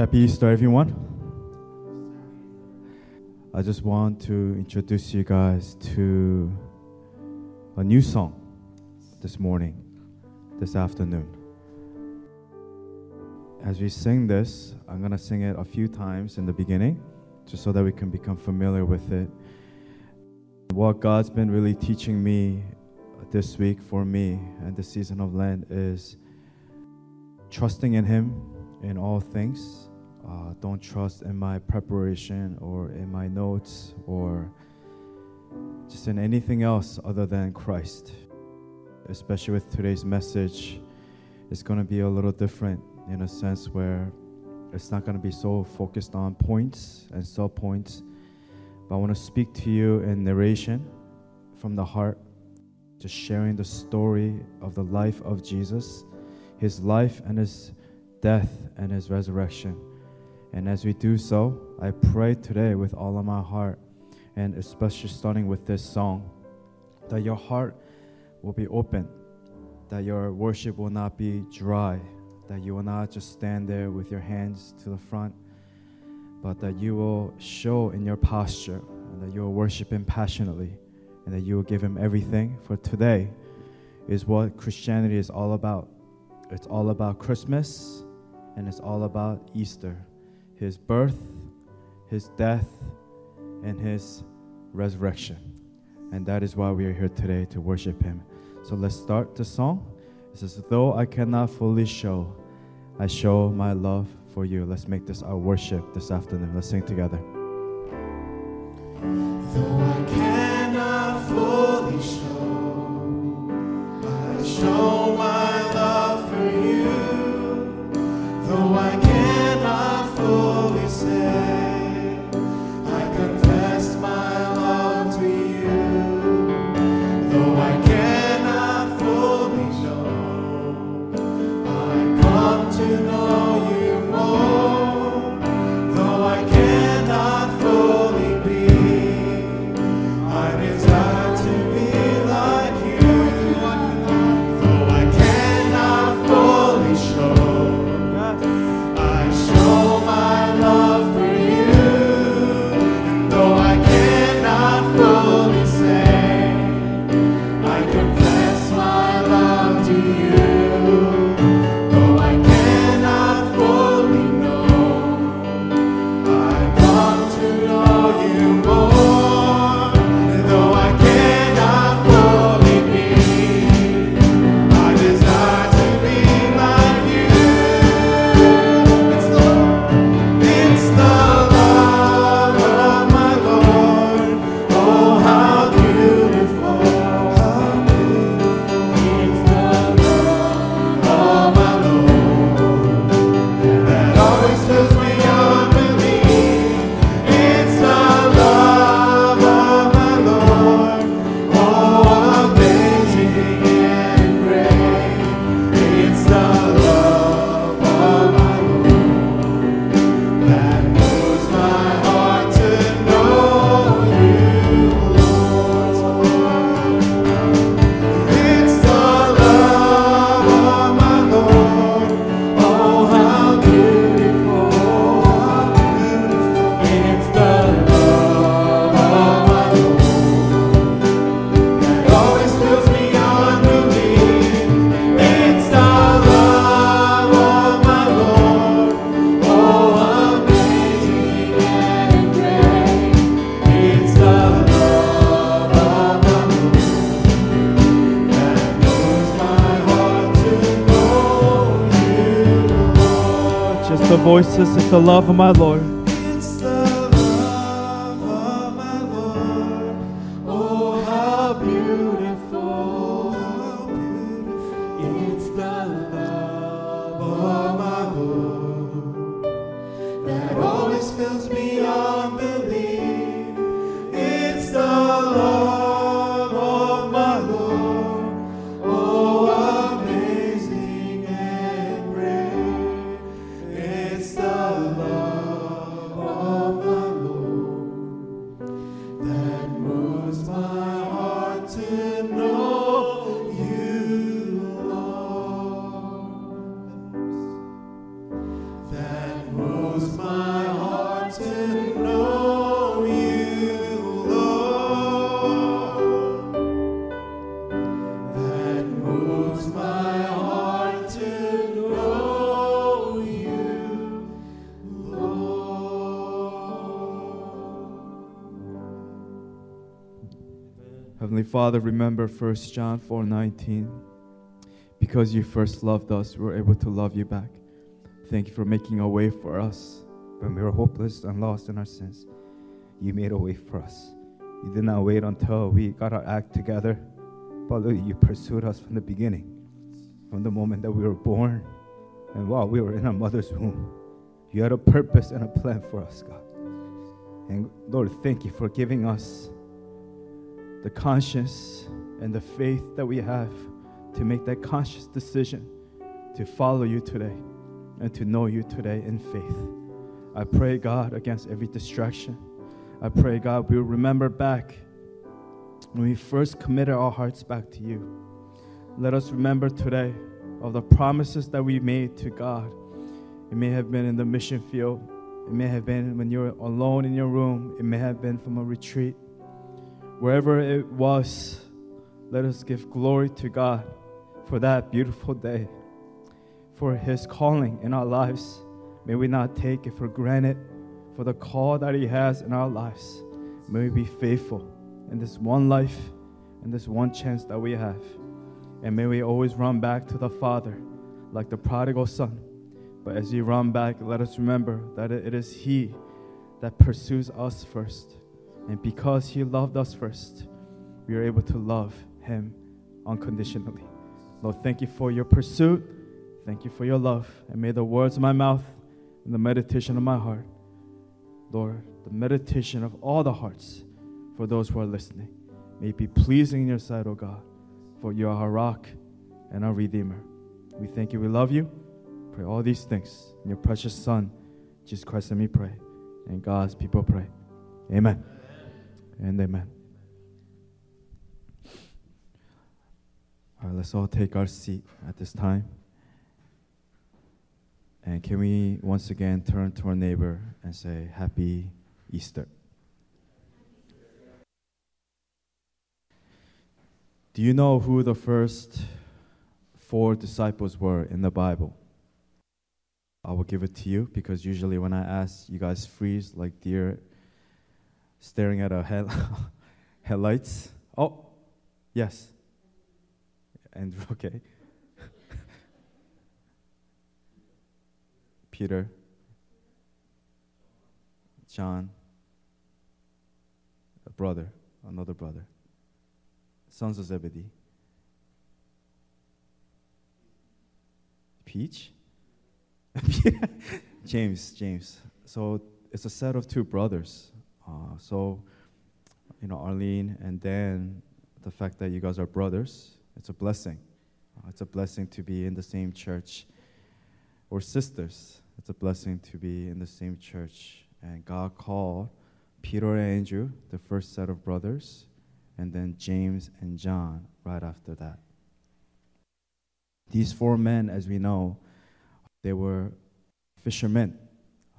Happy Easter, everyone. I just want to introduce you guys to a new song this morning, this afternoon. As we sing this, I'm going to sing it a few times in the beginning, just so that we can become familiar with it. What God's been really teaching me this week for me and the season of Lent is trusting in Him in all things. Uh, don't trust in my preparation or in my notes or just in anything else other than Christ. Especially with today's message, it's going to be a little different in a sense where it's not going to be so focused on points and sub points. But I want to speak to you in narration from the heart just sharing the story of the life of Jesus, his life and his death and his resurrection. And as we do so, I pray today with all of my heart, and especially starting with this song, that your heart will be open, that your worship will not be dry, that you will not just stand there with your hands to the front, but that you will show in your posture and that you will worship Him passionately and that you will give him everything. For today is what Christianity is all about. It's all about Christmas and it's all about Easter his birth, his death, and his resurrection. And that is why we are here today to worship him. So let's start the song. It says, Though I cannot fully show, I show my love for you. Let's make this our worship this afternoon. Let's sing together. Though I cannot fully show, I show my love for you. Though I voices, the love of my Lord. Heavenly Father, remember 1 John 4:19. Because you first loved us, we're able to love you back. Thank you for making a way for us when we were hopeless and lost in our sins. You made a way for us. You did not wait until we got our act together, but you pursued us from the beginning, from the moment that we were born, and while we were in our mother's womb. You had a purpose and a plan for us, God. And Lord, thank you for giving us the conscience and the faith that we have to make that conscious decision to follow you today and to know you today in faith. I pray, God, against every distraction. I pray, God, we'll remember back when we first committed our hearts back to you. Let us remember today of the promises that we made to God. It may have been in the mission field, it may have been when you're alone in your room, it may have been from a retreat wherever it was, let us give glory to God for that beautiful day, for His calling in our lives. May we not take it for granted for the call that He has in our lives. May we be faithful in this one life and this one chance that we have. And may we always run back to the Father like the prodigal son. But as we run back, let us remember that it is He that pursues us first. And because He loved us first, we are able to love Him unconditionally. Lord, thank you for your pursuit. Thank you for your love. And may the words of my mouth and the meditation of my heart, Lord, the meditation of all the hearts for those who are listening, may it be pleasing in your sight, O God, for you are our rock and our Redeemer. We thank you. We love you. Pray all these things in your precious Son, Jesus Christ, and me pray. And God's people pray. Amen and amen. All right, let's all take our seat at this time. And can we once again turn to our neighbor and say, Happy Easter? Do you know who the first four disciples were in the Bible? I will give it to you because usually when I ask, you guys freeze like deer staring at our head headlights. Oh, yes. Andrew, okay. Peter, John, a brother, another brother, sons of Zebedee. Peach? James, James. So it's a set of two brothers. Uh, so, you know, Arlene and Dan, the fact that you guys are brothers, it's a blessing. Uh, it's a blessing to be in the same church. Or sisters, it's a blessing to be in the same church. And God called Peter and Andrew, the first set of brothers, and then James and John right after that. These four men, as we know, they were fishermen.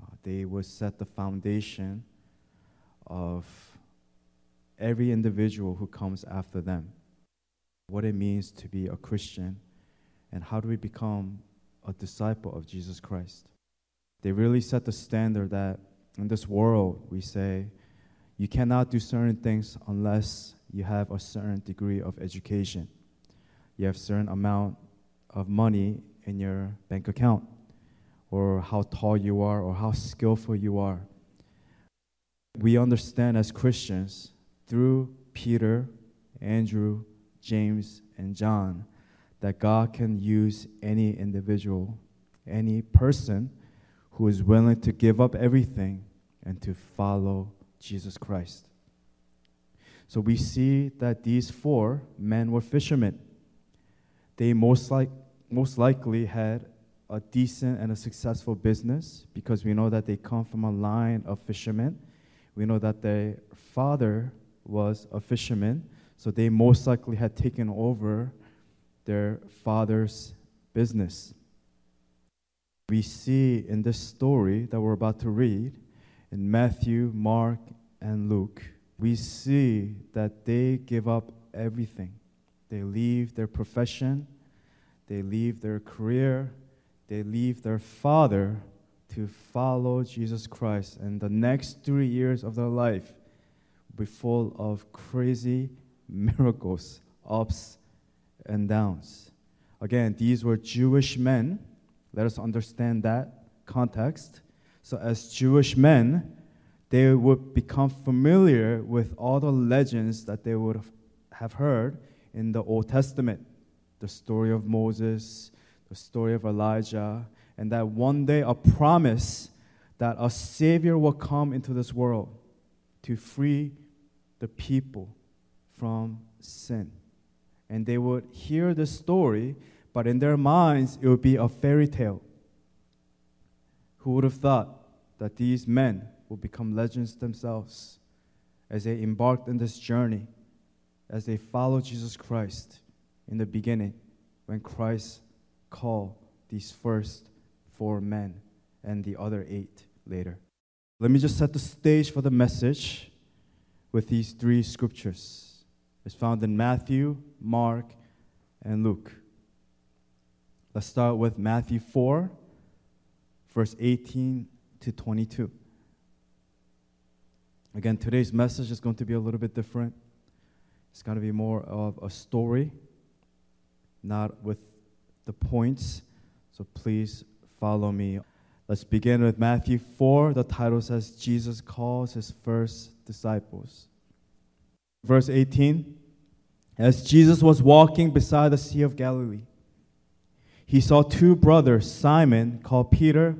Uh, they would set the foundation of every individual who comes after them, what it means to be a Christian, and how do we become a disciple of Jesus Christ. They really set the standard that in this world we say you cannot do certain things unless you have a certain degree of education. You have certain amount of money in your bank account or how tall you are or how skillful you are we understand as Christians through Peter, Andrew, James, and John that God can use any individual, any person who is willing to give up everything and to follow Jesus Christ. So we see that these four men were fishermen. They most, like, most likely had a decent and a successful business because we know that they come from a line of fishermen we know that their father was a fisherman, so they most likely had taken over their father's business. We see in this story that we're about to read in Matthew, Mark, and Luke, we see that they give up everything. They leave their profession, they leave their career, they leave their father to follow Jesus Christ. And the next three years of their life will be full of crazy miracles, ups and downs. Again, these were Jewish men. Let us understand that context. So, as Jewish men, they would become familiar with all the legends that they would have heard in the Old Testament the story of Moses, the story of Elijah, and that one day a promise that a Savior will come into this world to free the people from sin. And they would hear the story, but in their minds, it would be a fairy tale. Who would have thought that these men would become legends themselves as they embarked on this journey, as they followed Jesus Christ in the beginning when Christ called these first four men and the other eight later. Let me just set the stage for the message with these three scriptures. It's found in Matthew, Mark, and Luke. Let's start with Matthew 4, verse 18 to 22. Again, today's message is going to be a little bit different. It's going to be more of a story, not with the points. So please follow me. Let's begin with Matthew 4. The title says Jesus calls his first disciples. Verse 18 As Jesus was walking beside the Sea of Galilee, he saw two brothers, Simon, called Peter,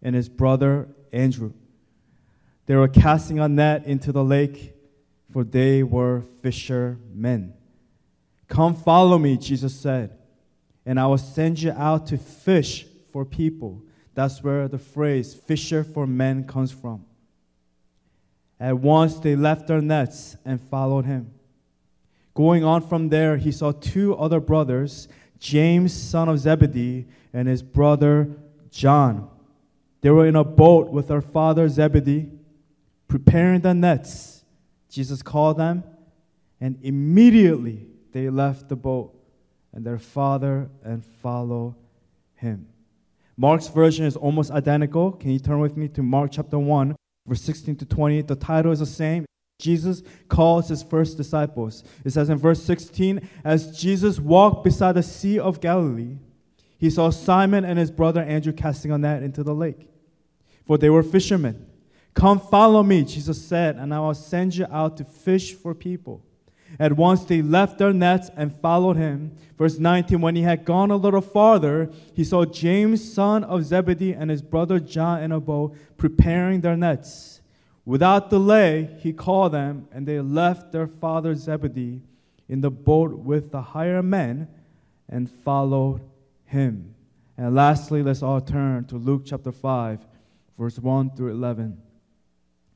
and his brother Andrew. They were casting a net into the lake, for they were fishermen. Come follow me, Jesus said, and I will send you out to fish for people. That's where the phrase fisher for men comes from. At once they left their nets and followed him. Going on from there, he saw two other brothers, James, son of Zebedee, and his brother John. They were in a boat with their father Zebedee, preparing the nets. Jesus called them, and immediately they left the boat and their father and followed him. Mark's version is almost identical. Can you turn with me to Mark chapter 1, verse 16 to 20? The title is the same. Jesus calls his first disciples. It says in verse 16, as Jesus walked beside the Sea of Galilee, he saw Simon and his brother Andrew casting a net into the lake, for they were fishermen. Come follow me, Jesus said, and I will send you out to fish for people. At once they left their nets and followed him. Verse 19 When he had gone a little farther, he saw James, son of Zebedee, and his brother John in a boat preparing their nets. Without delay, he called them, and they left their father Zebedee in the boat with the hired men and followed him. And lastly, let's all turn to Luke chapter 5, verse 1 through 11.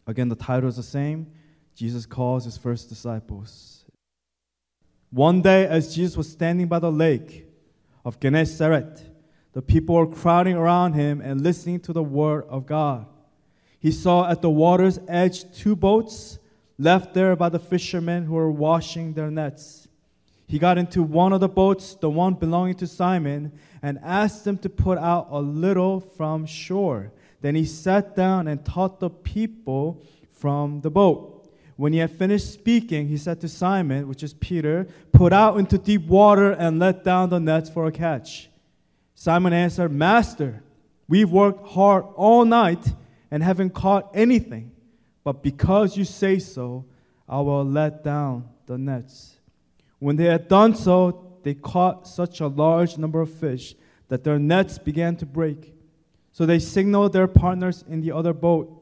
Again, the title is the same Jesus calls his first disciples. One day, as Jesus was standing by the lake of Gennesaret, the people were crowding around him and listening to the word of God. He saw at the water's edge two boats left there by the fishermen who were washing their nets. He got into one of the boats, the one belonging to Simon, and asked them to put out a little from shore. Then he sat down and taught the people from the boat. When he had finished speaking, he said to Simon, which is Peter, Put out into deep water and let down the nets for a catch. Simon answered, Master, we've worked hard all night and haven't caught anything, but because you say so, I will let down the nets. When they had done so, they caught such a large number of fish that their nets began to break. So they signaled their partners in the other boat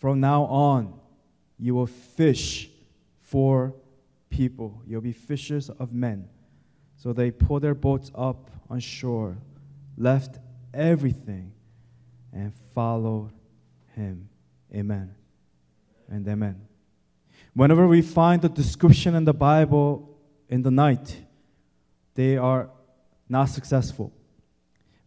From now on, you will fish for people. You'll be fishers of men. So they pulled their boats up on shore, left everything, and followed him. Amen. And amen. Whenever we find the description in the Bible in the night, they are not successful.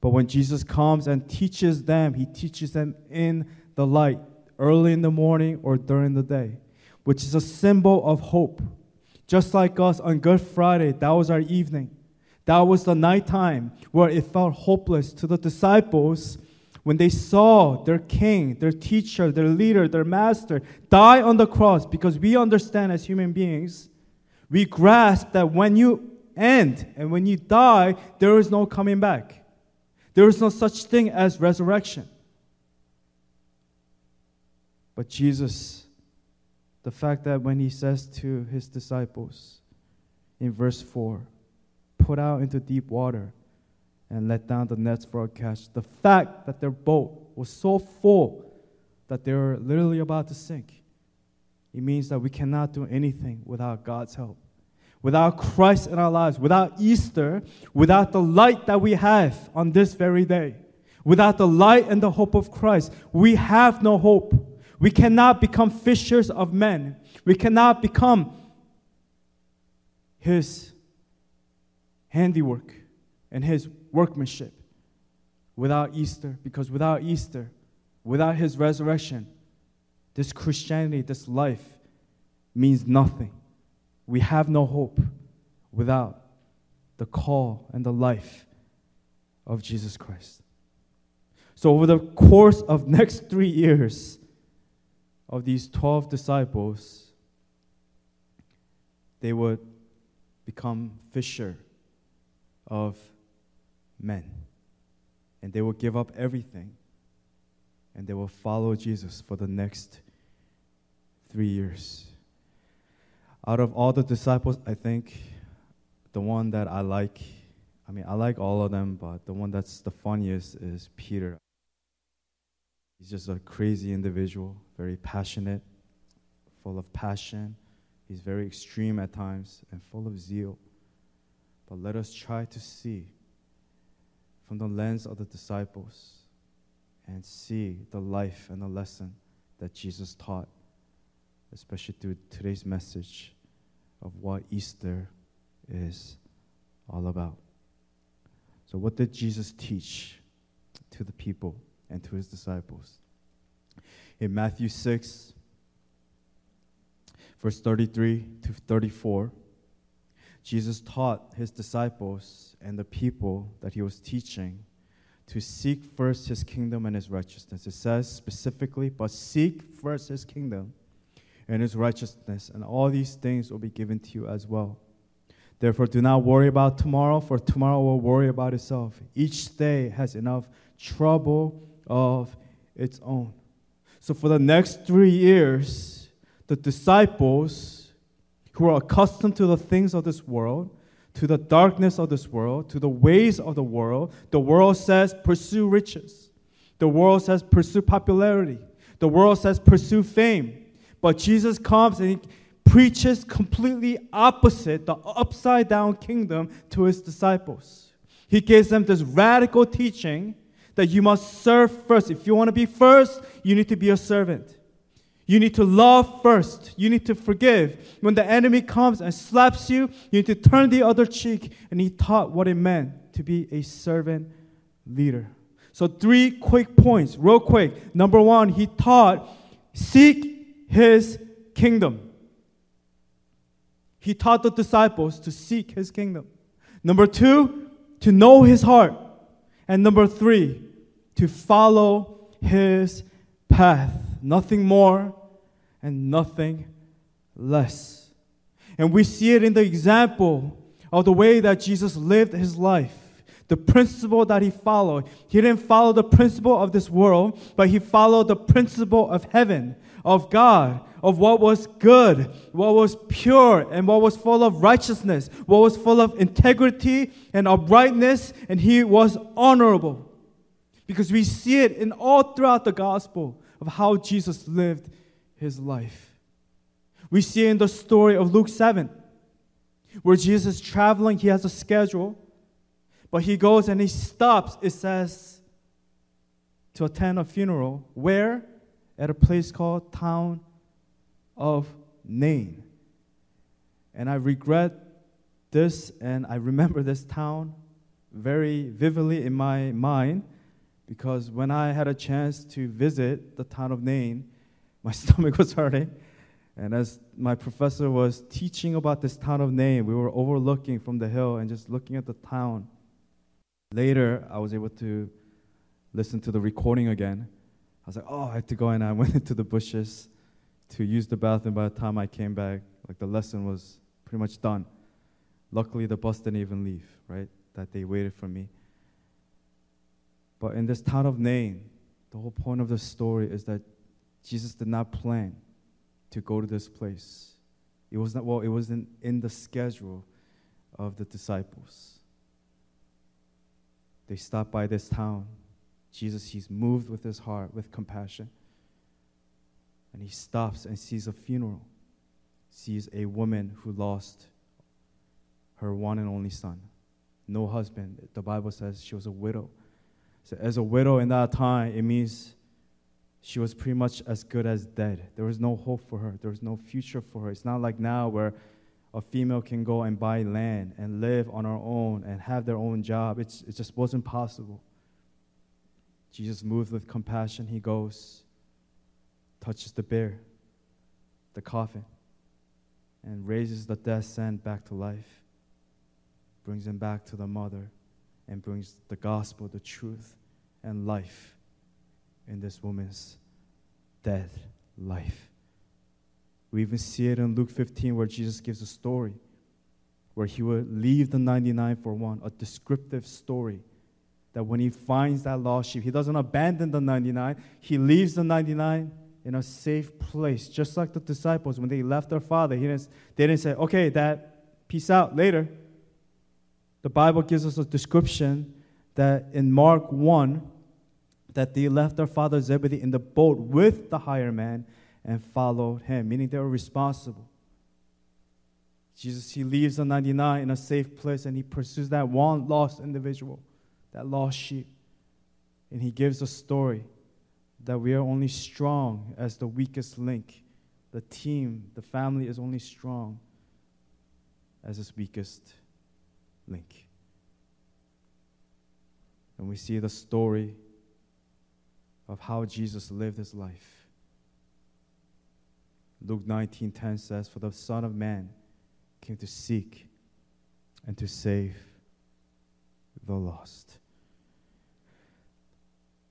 But when Jesus comes and teaches them, he teaches them in the light, early in the morning or during the day, which is a symbol of hope. Just like us on Good Friday, that was our evening. That was the nighttime where it felt hopeless to the disciples when they saw their king, their teacher, their leader, their master die on the cross because we understand as human beings, we grasp that when you end and when you die, there is no coming back. There is no such thing as resurrection. But Jesus, the fact that when he says to his disciples in verse 4, put out into deep water and let down the nets for a catch, the fact that their boat was so full that they were literally about to sink, it means that we cannot do anything without God's help without Christ in our lives, without Easter, without the light that we have on this very day, without the light and the hope of Christ, we have no hope. We cannot become fishers of men. We cannot become His handiwork and His workmanship without Easter, because without Easter, without His resurrection, this Christianity, this life means nothing. We have no hope without the call and the life of Jesus Christ. So over the course of next 3 years of these 12 disciples they would become fisher of men. And they will give up everything and they will follow Jesus for the next 3 years. Out of all the disciples, I think the one that I like, I mean, I like all of them, but the one that's the funniest is Peter. He's just a crazy individual, very passionate, full of passion. He's very extreme at times and full of zeal. But let us try to see from the lens of the disciples and see the life and the lesson that Jesus taught especially through today's message of what Easter is all about. So, what did Jesus teach to the people and to his disciples? In Matthew 6, verse 33 to 34, Jesus taught his disciples and the people that he was teaching to seek first his kingdom and his righteousness. It says specifically, but seek first his kingdom and his righteousness, and all these things will be given to you as well. Therefore, do not worry about tomorrow, for tomorrow will worry about itself. Each day has enough trouble of its own. So, for the next three years, the disciples who are accustomed to the things of this world, to the darkness of this world, to the ways of the world, the world says, pursue riches. The world says, pursue popularity. The world says, pursue fame. But Jesus comes and he preaches completely opposite, the upside down kingdom to his disciples. He gives them this radical teaching that you must serve first. If you want to be first, you need to be a servant. You need to love first. You need to forgive. When the enemy comes and slaps you, you need to turn the other cheek. And he taught what it meant to be a servant leader. So, three quick points, real quick. Number one, he taught seek his kingdom. He taught the disciples to seek his kingdom. Number two, to know his heart. And number three, to follow his path. Nothing more and nothing less. And we see it in the example of the way that Jesus lived his life the principle that he followed. He didn't follow the principle of this world, but he followed the principle of heaven of God, of what was good, what was pure, and what was full of righteousness, what was full of integrity and uprightness, and he was honorable. Because we see it in all throughout the gospel of how Jesus lived his life. We see in the story of Luke 7, where Jesus is traveling, he has a schedule, but he goes and he stops, it says, to attend a funeral. Where? At a place called Town of Nain. And I regret this and I remember this town very vividly in my mind because when I had a chance to visit the town of Nain, my stomach was hurting. And as my professor was teaching about this town of Nain, we were overlooking from the hill and just looking at the town. Later, I was able to listen to the recording again. I was like, oh, I had to go and I went into the bushes to use the bathroom. By the time I came back, like the lesson was pretty much done. Luckily, the bus didn't even leave, right? That they waited for me. But in this town of Nain, the whole point of the story is that Jesus did not plan to go to this place. It was not well, it wasn't in the schedule of the disciples. They stopped by this town. Jesus, he's moved with his heart, with compassion. And he stops and sees a funeral, sees a woman who lost her one and only son. No husband. The Bible says she was a widow. So, as a widow in that time, it means she was pretty much as good as dead. There was no hope for her, there was no future for her. It's not like now where a female can go and buy land and live on her own and have their own job. It's, it just wasn't possible. Jesus moved with compassion. He goes, touches the bier, the coffin, and raises the dead son back to life brings him back to the mother and brings the gospel, the truth, and life in this woman's dead life. We even see it in Luke 15 where Jesus gives a story where he would leave the 99 for one, a descriptive story that when he finds that lost sheep, he doesn't abandon the 99, he leaves the 99 in a safe place, just like the disciples when they left their father. He didn't, they didn't say, okay, dad, peace out later. The Bible gives us a description that in Mark 1, that they left their father Zebedee in the boat with the hired man and followed him, meaning they were responsible. Jesus, he leaves the 99 in a safe place and he pursues that one lost individual, that lost sheep. And he gives a story that we are only strong as the weakest link. The team, the family is only strong as its weakest link. And we see the story of how Jesus lived his life. Luke 19:10 says, "For the Son of Man came to seek and to save the lost."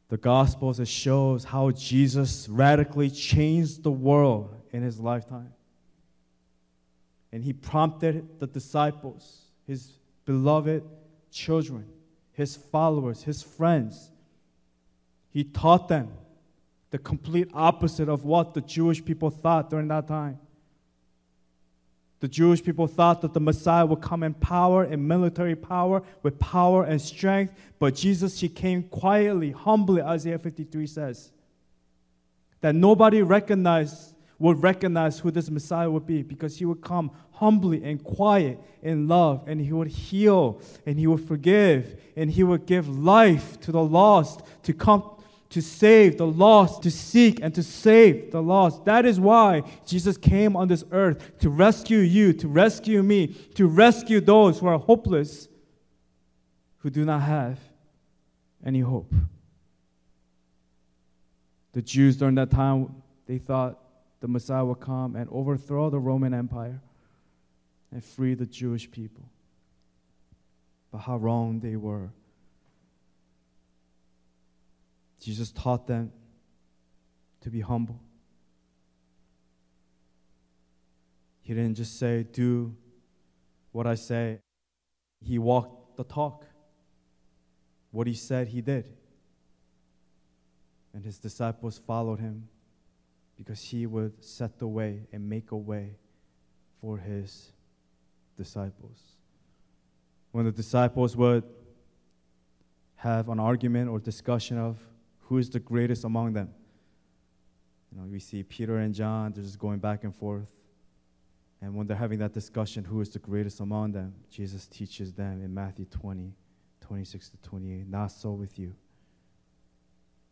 The Gospels it shows how Jesus radically changed the world in his lifetime. And he prompted the disciples, his beloved children, his followers, his friends. He taught them the complete opposite of what the Jewish people thought during that time. The Jewish people thought that the Messiah would come in power, in military power, with power and strength. But Jesus, he came quietly, humbly, Isaiah 53 says. That nobody recognized would recognize who this Messiah would be because he would come humbly and quiet in love and he would heal and he would forgive and he would give life to the lost to come to save the lost, to seek and to save the lost. That is why Jesus came on this earth to rescue you, to rescue me, to rescue those who are hopeless, who do not have any hope. The Jews during that time, they thought the Messiah will come and overthrow the Roman Empire and free the Jewish people. But how wrong they were. Jesus taught them to be humble. He didn't just say, Do what I say. He walked the talk. What he said, he did. And his disciples followed him because he would set the way and make a way for his disciples. When the disciples would have an argument or discussion of who is the greatest among them. You know, we see Peter and John, they're just going back and forth. And when they're having that discussion, who is the greatest among them, Jesus teaches them in Matthew 20, 26 to 28, not so with you.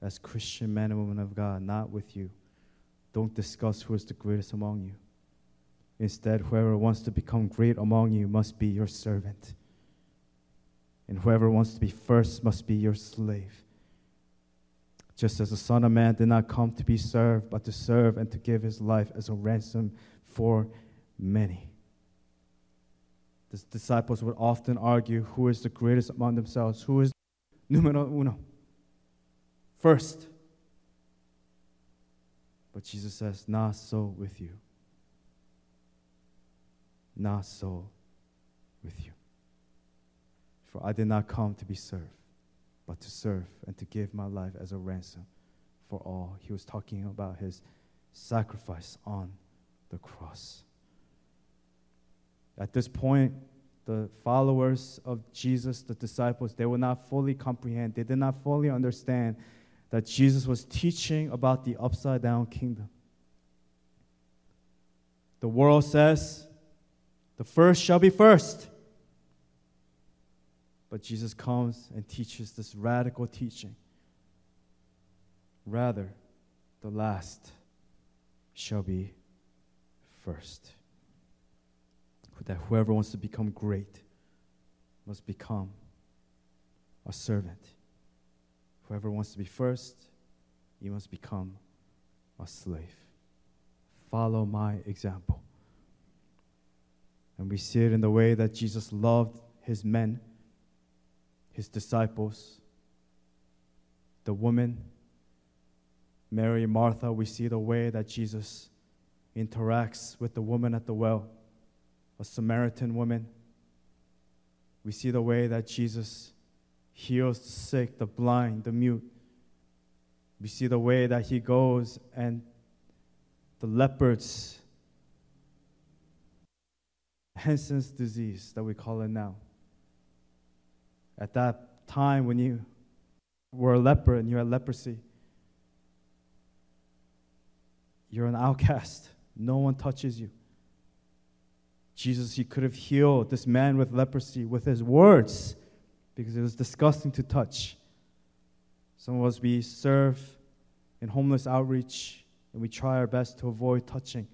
As Christian men and women of God, not with you. Don't discuss who is the greatest among you. Instead, whoever wants to become great among you must be your servant. And whoever wants to be first must be your slave. Just as the Son of Man did not come to be served, but to serve and to give his life as a ransom for many. The disciples would often argue who is the greatest among themselves, who is numero uno, first. But Jesus says, Not so with you. Not so with you. For I did not come to be served, but to serve and to give my life as a ransom for all. He was talking about his sacrifice on the cross. At this point, the followers of Jesus, the disciples, they would not fully comprehend, they did not fully understand that Jesus was teaching about the upside down kingdom. The world says, the first shall be first. But Jesus comes and teaches this radical teaching. Rather, the last shall be first. That whoever wants to become great must become a servant. Whoever wants to be first, he must become a slave. Follow my example. And we see it in the way that Jesus loved his men his disciples, the woman, Mary, Martha, we see the way that Jesus interacts with the woman at the well, a Samaritan woman. We see the way that Jesus heals the sick, the blind, the mute. We see the way that he goes and the leopards, Hansen's disease that we call it now at that time when you were a leper and you had leprosy. You're an outcast. No one touches you. Jesus, he could have healed this man with leprosy with his words because it was disgusting to touch. Some of us, we serve in homeless outreach and we try our best to avoid touching.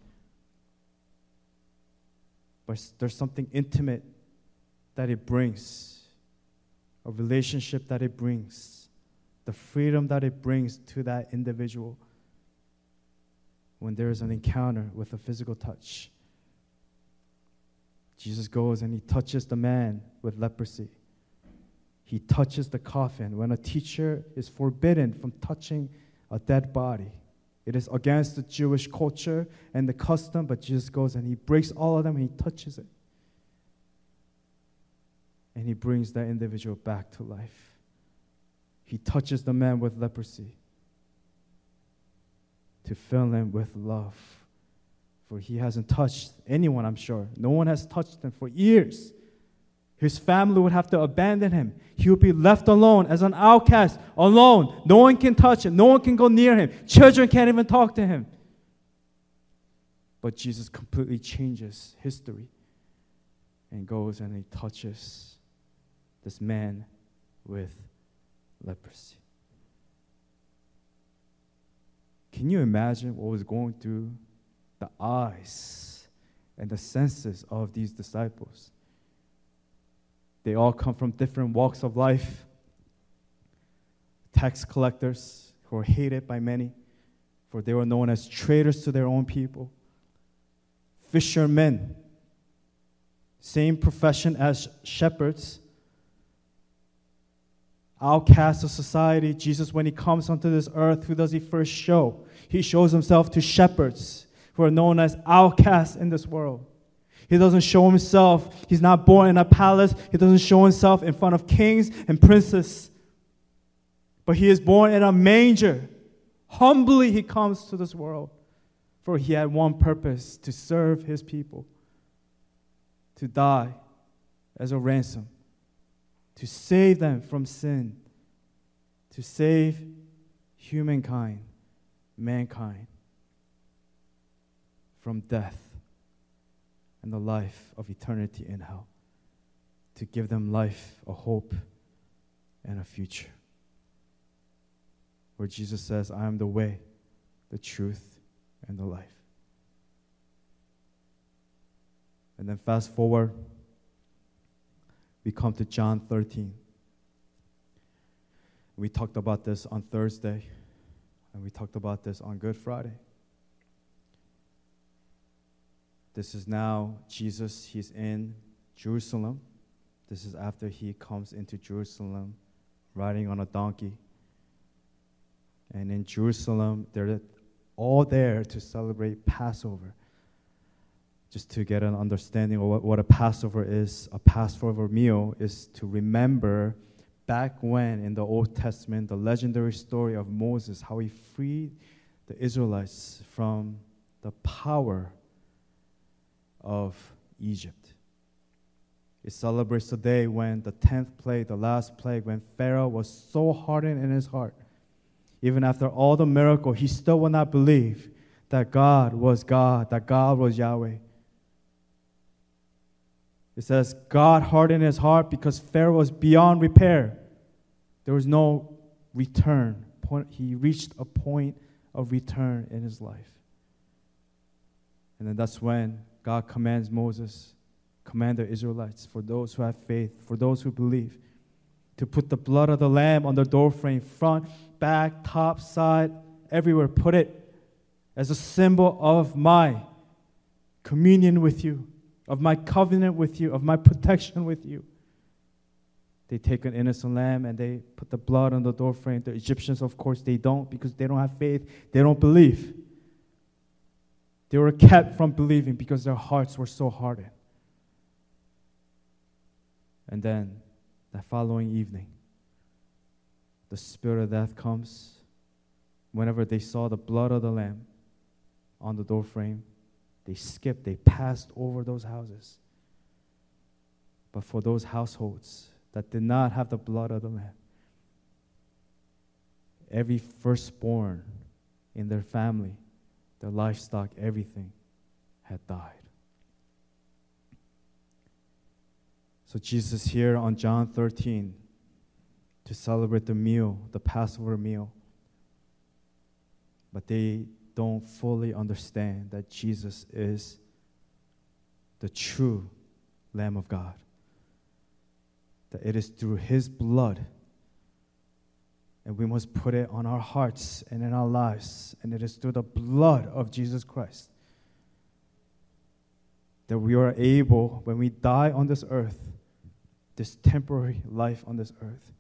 But there's something intimate that it brings a relationship that it brings, the freedom that it brings to that individual when there is an encounter with a physical touch. Jesus goes and he touches the man with leprosy. He touches the coffin. When a teacher is forbidden from touching a dead body, it is against the Jewish culture and the custom, but Jesus goes and he breaks all of them and he touches it and he brings that individual back to life. He touches the man with leprosy to fill him with love. For he hasn't touched anyone, I'm sure. No one has touched him for years. His family would have to abandon him. He would be left alone as an outcast, alone. No one can touch him, no one can go near him. Children can't even talk to him. But Jesus completely changes history and goes and he touches this man with leprosy. Can you imagine what was going through the eyes and the senses of these disciples? They all come from different walks of life. Tax collectors who were hated by many, for they were known as traitors to their own people. Fishermen, same profession as shepherds, outcast of society, Jesus, when he comes onto this earth, who does he first show? He shows himself to shepherds who are known as outcasts in this world. He doesn't show himself, he's not born in a palace, he doesn't show himself in front of kings and princes. But he is born in a manger. Humbly he comes to this world, for he had one purpose to serve his people, to die as a ransom to save them from sin to save humankind, mankind, from death and the life of eternity in hell, to give them life, a hope, and a future. Where Jesus says, I am the way, the truth, and the life. And then fast forward, we come to John 13. We talked about this on Thursday, and we talked about this on Good Friday. This is now Jesus, he's in Jerusalem. This is after he comes into Jerusalem riding on a donkey. And in Jerusalem, they're all there to celebrate Passover. Just to get an understanding of what, what a Passover is, a Passover meal is to remember back when in the Old Testament, the legendary story of Moses, how he freed the Israelites from the power of Egypt. It celebrates the day when the 10th plague, the last plague, when Pharaoh was so hardened in his heart. Even after all the miracle, he still would not believe that God was God, that God was Yahweh. It says, God hardened his heart because Pharaoh was beyond repair. There was no return. He reached a point of return in his life. And then that's when God commands Moses, command the Israelites, for those who have faith, for those who believe, to put the blood of the lamb on the doorframe, front, back, top, side, everywhere. Put it as a symbol of my communion with you of my covenant with you, of my protection with you. They take an innocent lamb and they put the blood on the doorframe. The Egyptians, of course, they don't because they don't have faith. They don't believe. They were kept from believing because their hearts were so hardened. And then that following evening, the spirit of death comes. Whenever they saw the blood of the lamb on the doorframe, they skipped, they passed over those houses. But for those households that did not have the blood of the Lamb, every firstborn in their family, their livestock, everything had died. So Jesus here on John 13 to celebrate the meal, the Passover meal. But they don't fully understand that Jesus is the true Lamb of God. That it is through His blood, and we must put it on our hearts and in our lives, and it is through the blood of Jesus Christ that we are able, when we die on this earth, this temporary life on this earth,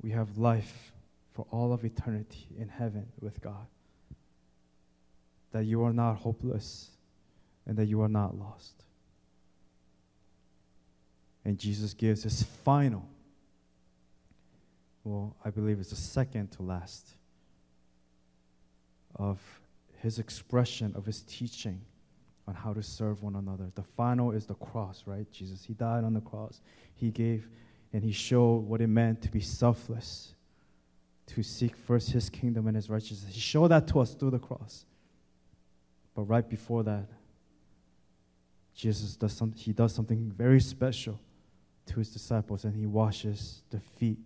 we have life for all of eternity in heaven with God. That you are not hopeless and that you are not lost. And Jesus gives his final, well, I believe it's the second to last, of his expression of his teaching on how to serve one another. The final is the cross, right? Jesus, he died on the cross. He gave and he showed what it meant to be selfless to seek first his kingdom and his righteousness. He showed that to us through the cross. But right before that, Jesus does some, he does something very special to his disciples and he washes the feet,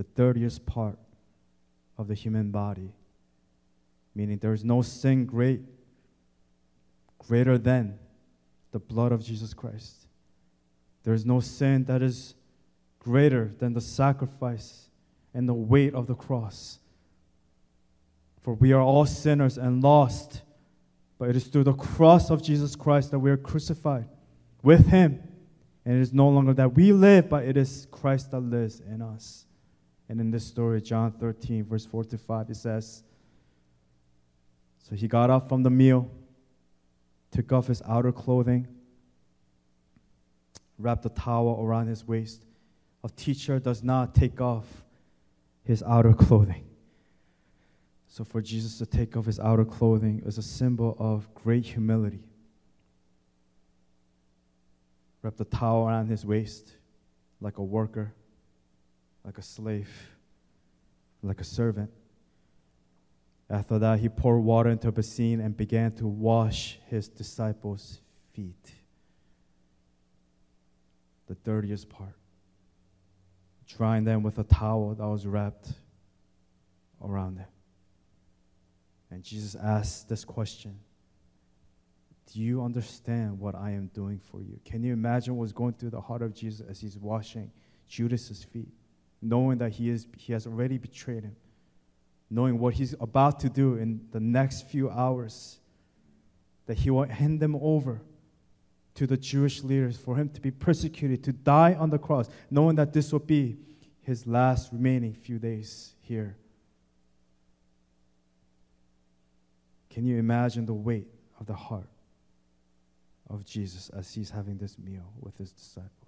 the dirtiest part of the human body. Meaning there is no sin great greater than the blood of Jesus Christ. There is no sin that is greater than the sacrifice and the weight of the cross. For we are all sinners and lost, but it is through the cross of Jesus Christ that we are crucified with Him. And it is no longer that we live, but it is Christ that lives in us. And in this story, John 13, verse 4 to 5, it says So he got up from the meal, took off his outer clothing, wrapped a towel around his waist. A teacher does not take off his outer clothing. So, for Jesus to take off his outer clothing is a symbol of great humility. Wrapped a towel around his waist like a worker, like a slave. like a servant. After that, he poured water into a basin and began to wash his disciples' feet. The dirtiest part. Drying them with a towel that was wrapped around them. And Jesus asked this question Do you understand what I am doing for you? Can you imagine what's going through the heart of Jesus as he's washing Judas's feet, knowing that he, is, he has already betrayed him, knowing what he's about to do in the next few hours, that he will hand them over to the Jewish leaders for him to be persecuted, to die on the cross, knowing that this will be his last remaining few days here. Can you imagine the weight of the heart of Jesus as he's having this meal with his disciples?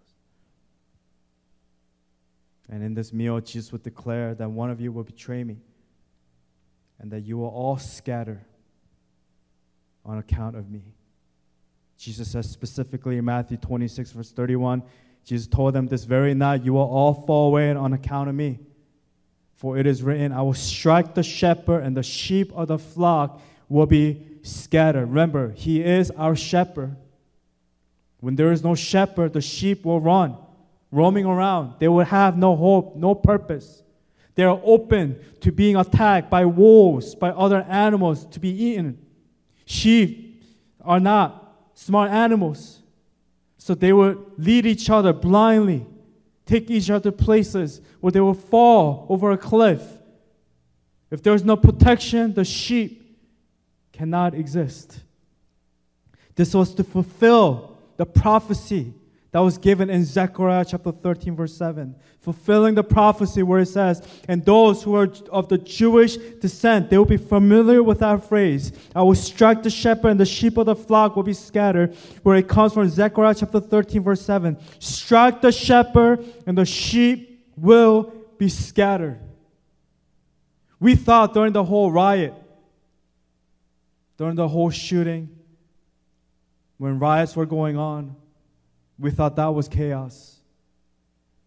And in this meal, Jesus would declare that one of you will betray me and that you will all scatter on account of me. Jesus says specifically in Matthew 26, verse 31, Jesus told them, This very night you will all fall away on account of me. For it is written, I will strike the shepherd, and the sheep of the flock will be scattered. Remember, He is our shepherd. When there is no shepherd, the sheep will run, roaming around. They will have no hope, no purpose. They are open to being attacked by wolves, by other animals to be eaten. Sheep are not smart animals. So they will lead each other blindly, take each other places where they will fall over a cliff. If there's no protection, the sheep cannot exist. This was to fulfill the prophecy that was given in Zechariah chapter 13, verse 7, fulfilling the prophecy where it says, And those who are of the Jewish descent, they will be familiar with that phrase. I will strike the shepherd, and the sheep of the flock will be scattered, where it comes from Zechariah chapter 13, verse 7. Strike the shepherd, and the sheep will be scattered. We thought during the whole riot, during the whole shooting, when riots were going on, we thought that was chaos.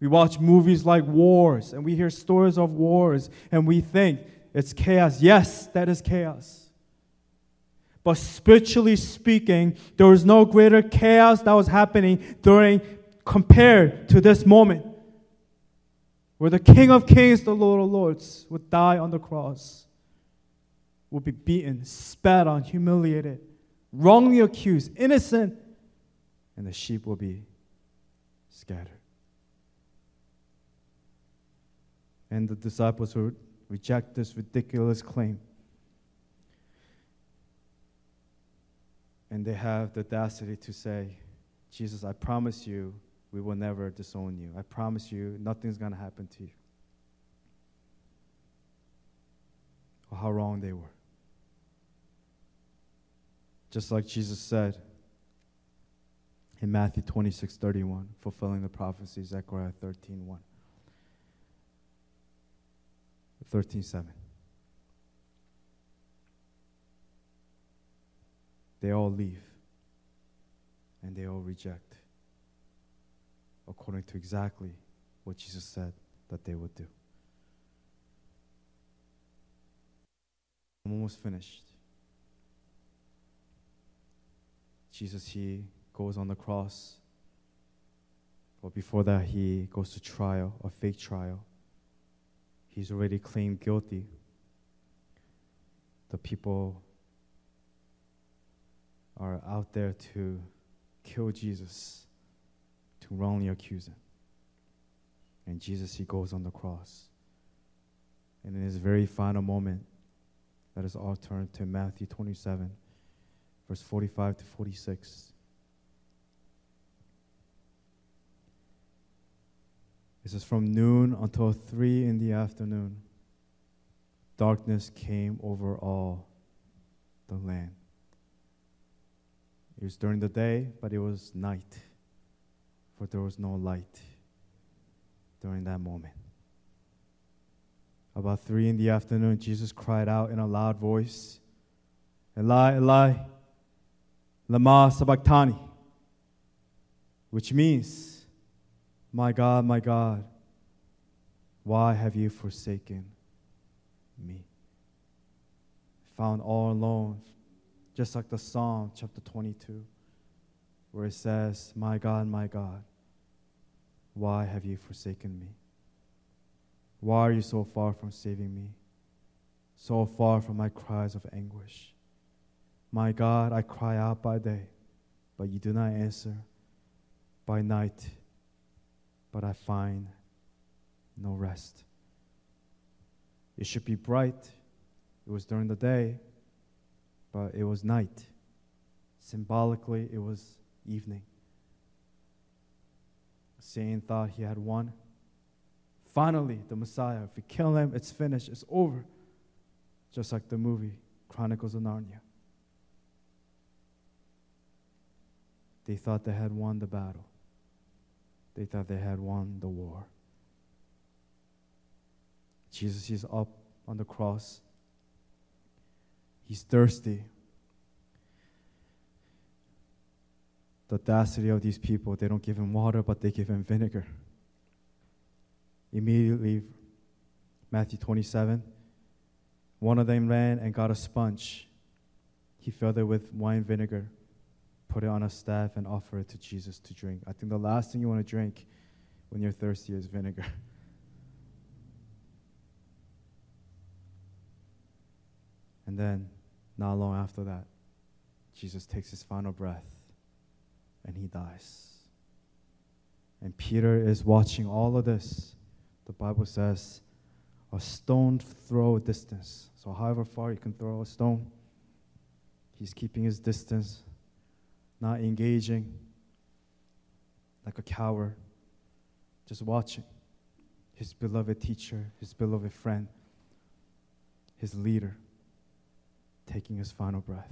We watch movies like Wars and we hear stories of wars and we think it's chaos. Yes, that is chaos. But spiritually speaking, there was no greater chaos that was happening during compared to this moment where the King of Kings, the Lord of Lords, would die on the cross, would be beaten, spat on, humiliated, wrongly accused, innocent and the sheep will be scattered. And the disciples would reject this ridiculous claim. And they have the audacity to say, Jesus, I promise you we will never disown you. I promise you nothing's going to happen to you. How wrong they were. Just like Jesus said, in Matthew 26 31, fulfilling the prophecy, Zechariah 13 1. 13 7. They all leave and they all reject according to exactly what Jesus said that they would do. I'm almost finished. Jesus, He goes on the cross. But before that, he goes to trial, a fake trial. He's already claimed guilty. The people are out there to kill Jesus, to wrongly accuse him. And Jesus, he goes on the cross. And in his very final moment, let us all turn to Matthew 27, verse 45 to 46. It says, From noon until three in the afternoon, darkness came over all the land. It was during the day, but it was night, for there was no light during that moment. About three in the afternoon, Jesus cried out in a loud voice, Eli, Eli, lama sabachthani, which means, my God, my God, why have you forsaken me. Found all alone, just like the Psalm, chapter 22, where it says, My God, my God, why have you forsaken me? Why are you so far from saving me? So far from my cries of anguish. My God, I cry out by day, but you do not answer. By night, but I find no rest. It should be bright. It was during the day, but it was night. Symbolically, it was evening. Satan thought he had won. Finally, the Messiah, if we kill him, it's finished, it's over. Just like the movie Chronicles of Narnia. They thought they had won the battle. They thought they had won the war. Jesus is up on the cross. He's thirsty. The audacity of these people, they don't give him water, but they give him vinegar. Immediately, Matthew 27, one of them ran and got a sponge. He filled it with wine vinegar put it on a staff, and offer it to Jesus to drink. I think the last thing you want to drink when you're thirsty is vinegar. and then, not long after that, Jesus takes his final breath and he dies. And Peter is watching all of this. The Bible says, a stone throw distance. So, however far you can throw a stone, he's keeping his distance not engaging like a coward, just watching his beloved teacher, his beloved friend, his leader, taking his final breath.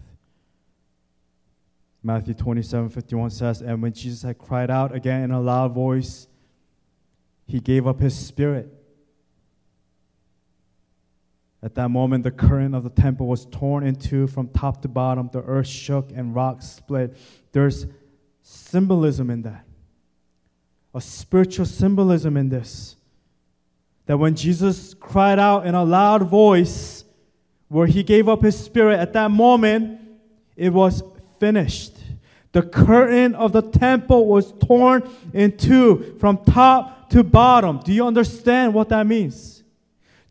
Matthew 27 51 says, And when Jesus had cried out again in a loud voice, he gave up his spirit. At that moment, the curtain of the temple was torn in two from top to bottom. The earth shook and rocks split. There's symbolism in that, a spiritual symbolism in this. That when Jesus cried out in a loud voice, where he gave up his spirit, at that moment, it was finished. The curtain of the temple was torn in two from top to bottom. Do you understand what that means?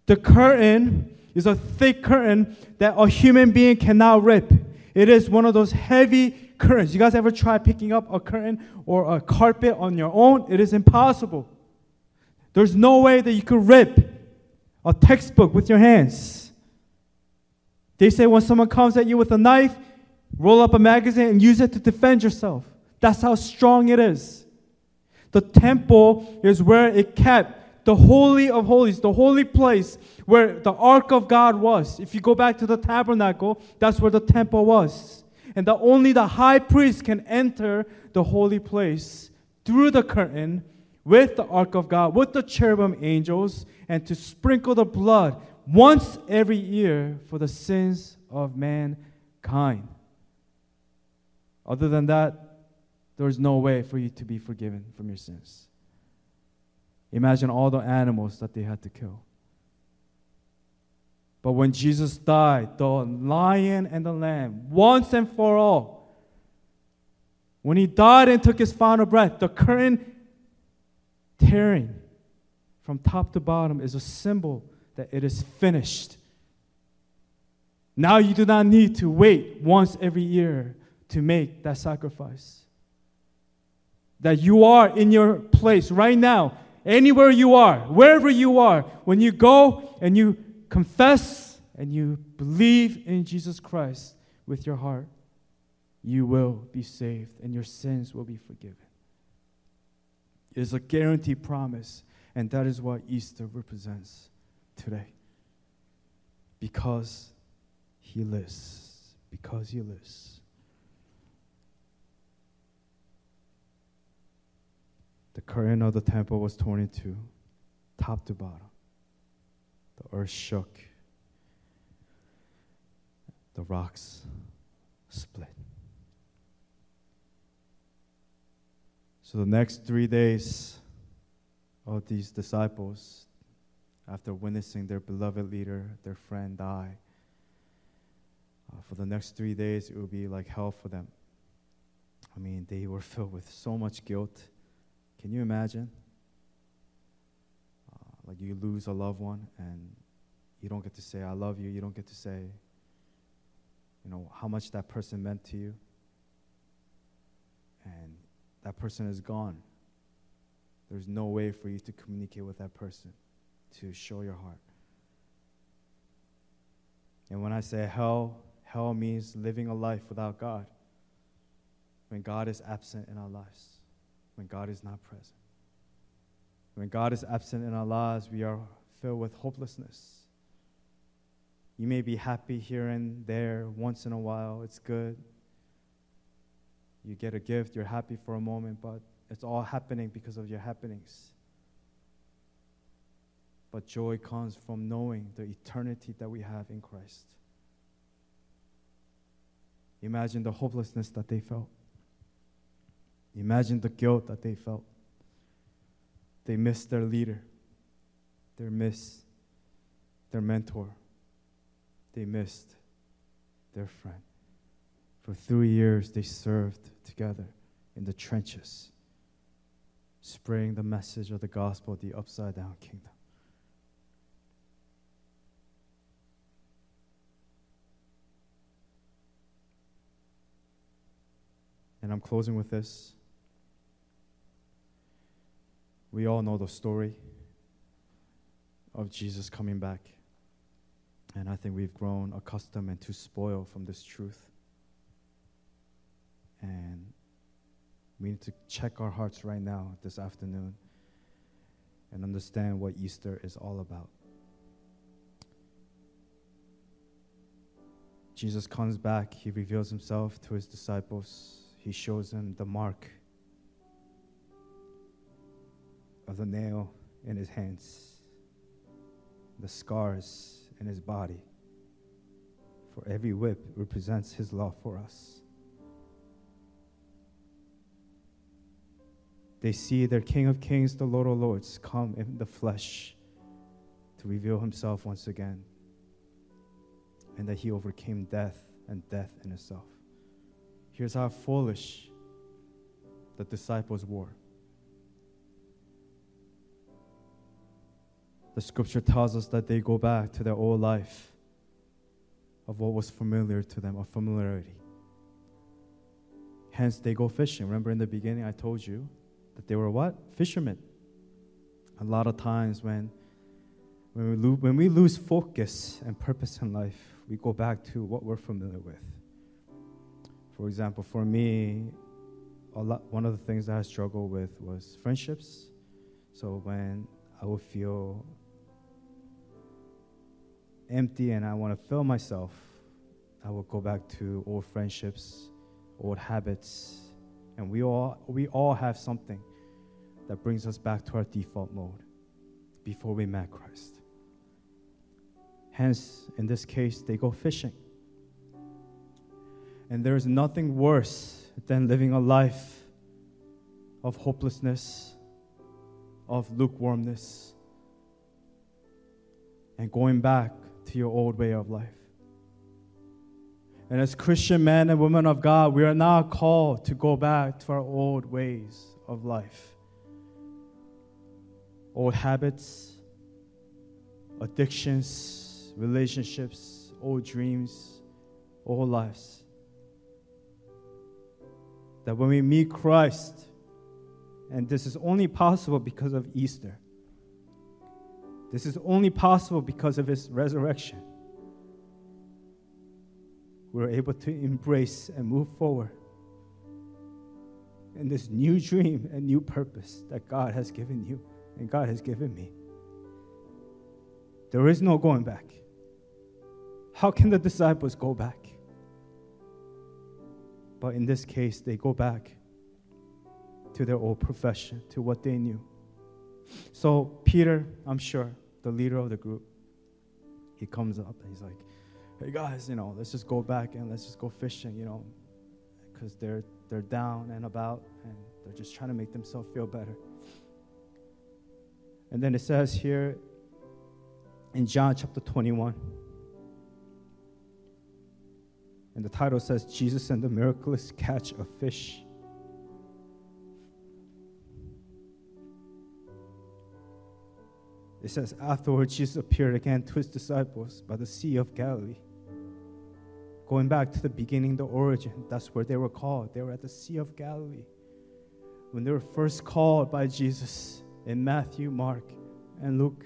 The curtain is a thick curtain that a human being cannot rip. It is one of those heavy curtains. You guys ever try picking up a curtain or a carpet on your own? It is impossible. There's no way that you could rip a textbook with your hands. They say when someone comes at you with a knife, roll up a magazine and use it to defend yourself. That's how strong it is. The temple is where it kept the Holy of Holies, the holy place where the Ark of God was. If you go back to the tabernacle, that's where the temple was. And that only the high priest can enter the holy place through the curtain with the Ark of God, with the cherubim angels, and to sprinkle the blood once every year for the sins of mankind. Other than that, there's no way for you to be forgiven from your sins. Imagine all the animals that they had to kill. But when Jesus died, the lion and the lamb, once and for all, when he died and took his final breath, the curtain tearing from top to bottom is a symbol that it is finished. Now you do not need to wait once every year to make that sacrifice. That you are in your place right now anywhere you are, wherever you are, when you go and you confess and you believe in Jesus Christ with your heart, you will be saved and your sins will be forgiven. It is a guaranteed promise, and that is what Easter represents today. Because he lives. Because he lives. The curtain of the temple was torn in two, top to bottom. The earth shook. The rocks split. So the next three days of these disciples, after witnessing their beloved leader, their friend, die. Uh, for the next three days, it would be like hell for them. I mean, they were filled with so much guilt. Can you imagine? Uh, like you lose a loved one and you don't get to say, I love you. You don't get to say, you know, how much that person meant to you. And that person is gone. There's no way for you to communicate with that person, to show your heart. And when I say hell, hell means living a life without God. When God is absent in our lives, when God is not present. When God is absent in our lives, we are filled with hopelessness. You may be happy here and there once in a while, it's good. You get a gift, you're happy for a moment, but it's all happening because of your happenings. But joy comes from knowing the eternity that we have in Christ. Imagine the hopelessness that they felt. Imagine the guilt that they felt. They missed their leader. They missed their mentor. They missed their friend. For three years, they served together in the trenches, spreading the message of the gospel, the upside down kingdom. And I'm closing with this. We all know the story of Jesus coming back. And I think we've grown accustomed and too spoiled from this truth. And we need to check our hearts right now, this afternoon, and understand what Easter is all about. Jesus comes back, he reveals himself to his disciples, he shows them the mark of the nail in his hands, the scars in his body. For every whip represents his love for us. They see their King of Kings, the Lord of Lords, come in the flesh to reveal himself once again, and that he overcame death and death in itself. Here's how foolish the disciples were. The scripture tells us that they go back to their old life of what was familiar to them, of familiarity. Hence, they go fishing. Remember in the beginning, I told you that they were what? Fishermen. A lot of times when, when, we, lo- when we lose focus and purpose in life, we go back to what we're familiar with. For example, for me, a lot, one of the things that I struggled with was friendships. So when I would feel empty and I want to fill myself, I will go back to old friendships, old habits, and we all we all have something that brings us back to our default mode before we met Christ. Hence, in this case, they go fishing. And there is nothing worse than living a life of hopelessness, of lukewarmness, and going back to your old way of life. And as Christian men and women of God, we are now called to go back to our old ways of life, old habits, addictions, relationships, old dreams, old lives. That when we meet Christ, and this is only possible because of Easter, this is only possible because of his resurrection. We're able to embrace and move forward in this new dream and new purpose that God has given you and God has given me. There is no going back. How can the disciples go back? But in this case, they go back to their old profession, to what they knew. So, Peter, I'm sure, the leader of the group, he comes up and he's like, hey guys, you know, let's just go back and let's just go fishing, you know, because they're, they're down and about and they're just trying to make themselves feel better. And then it says here in John chapter 21. And the title says Jesus and the miraculous catch of fish. It says, Afterward, Jesus appeared again to his disciples by the Sea of Galilee. Going back to the beginning, the origin, that's where they were called. They were at the Sea of Galilee. When they were first called by Jesus in Matthew, Mark, and Luke.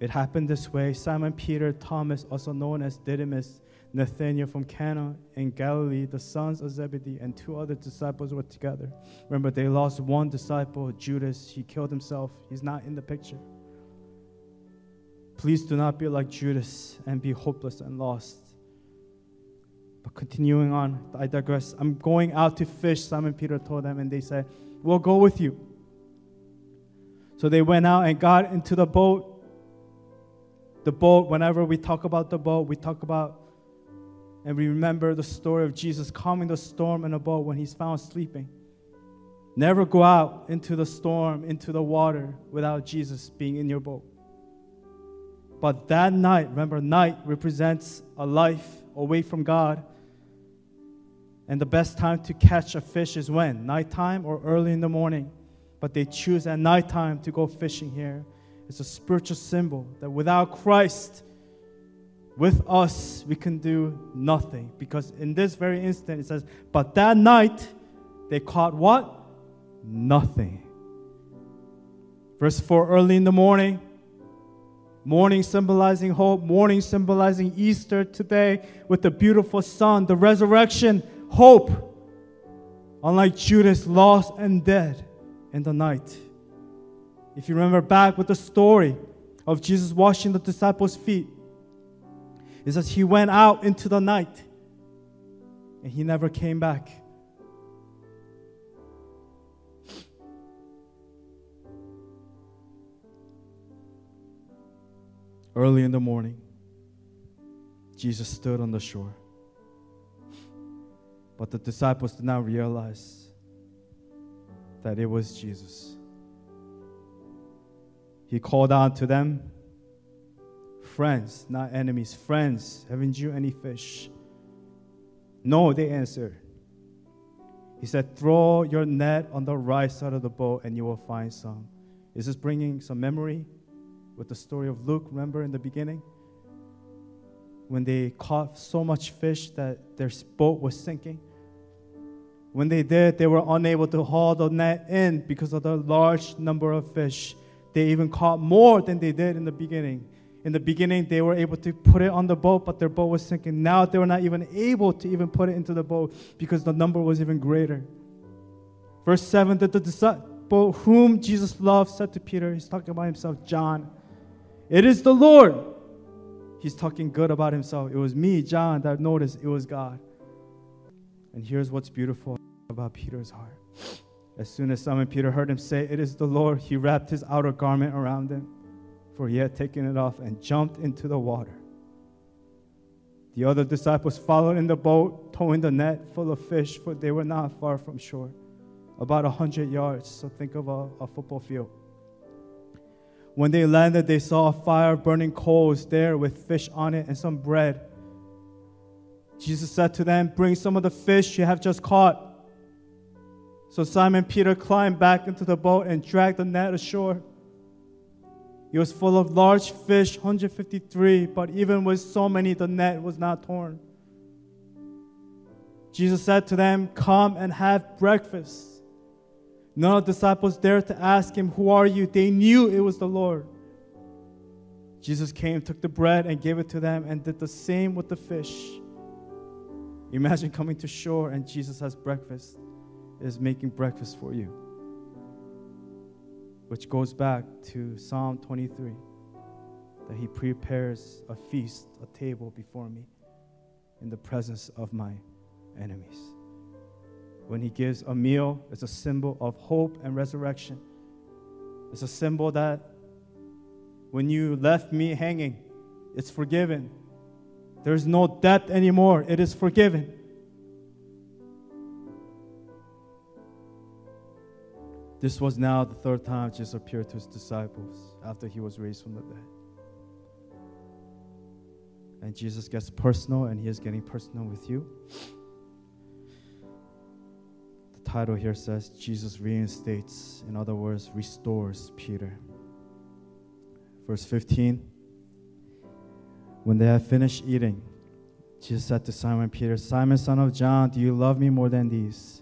It happened this way Simon Peter, Thomas, also known as Didymus, Nathanael from Cana in Galilee, the sons of Zebedee, and two other disciples were together. Remember, they lost one disciple, Judas. He killed himself. He's not in the picture. Please do not be like Judas and be hopeless and lost. But continuing on, I digress. I'm going out to fish, Simon Peter told them, and they said, We'll go with you. So they went out and got into the boat. The boat, whenever we talk about the boat, we talk about and we remember the story of Jesus calming the storm in a boat when he's found sleeping. Never go out into the storm, into the water, without Jesus being in your boat. But that night, remember, night represents a life away from God. And the best time to catch a fish is when? Nighttime or early in the morning. But they choose at nighttime to go fishing here. It's a spiritual symbol that without Christ, with us, we can do nothing. Because in this very instant, it says, But that night, they caught what? Nothing. Verse 4 early in the morning, morning symbolizing hope, morning symbolizing Easter today with the beautiful sun, the resurrection, hope. Unlike Judas, lost and dead in the night. If you remember back with the story of Jesus washing the disciples' feet, it says he went out into the night and he never came back. Early in the morning, Jesus stood on the shore. But the disciples did not realize that it was Jesus. He called out to them Friends, not enemies. Friends, haven't you any fish? No, they answered. He said, Throw your net on the right side of the boat and you will find some. Is this bringing some memory with the story of Luke? Remember in the beginning? When they caught so much fish that their boat was sinking? When they did, they were unable to haul the net in because of the large number of fish. They even caught more than they did in the beginning. In the beginning, they were able to put it on the boat, but their boat was sinking. Now they were not even able to even put it into the boat because the number was even greater. Verse 7 that the disciple whom Jesus loved said to Peter, he's talking about himself, John, it is the Lord. He's talking good about himself. It was me, John, that noticed it was God. And here's what's beautiful about Peter's heart. As soon as Simon Peter heard him say, It is the Lord, he wrapped his outer garment around him for he had taken it off and jumped into the water. The other disciples followed in the boat, towing the net full of fish, for they were not far from shore, about a hundred yards. So think of a, a football field. When they landed, they saw a fire burning coals there with fish on it and some bread. Jesus said to them, Bring some of the fish you have just caught. So Simon Peter climbed back into the boat and dragged the net ashore. It was full of large fish, 153, but even with so many, the net was not torn. Jesus said to them, Come and have breakfast. None of the disciples dared to ask him, Who are you? They knew it was the Lord. Jesus came, took the bread, and gave it to them, and did the same with the fish. Imagine coming to shore and Jesus has breakfast, is making breakfast for you which goes back to Psalm 23 that he prepares a feast, a table before me in the presence of my enemies. When he gives a meal, it's a symbol of hope and resurrection. It's a symbol that when you left me hanging, it's forgiven. There's no debt anymore, it is forgiven. This was now the third time Jesus appeared to his disciples after he was raised from the dead. And Jesus gets personal, and He is getting personal with you. The title here says Jesus reinstates, in other words, restores Peter. Verse 15 When they had finished eating, Jesus said to Simon Peter, Simon, son of John, do you love me more than these?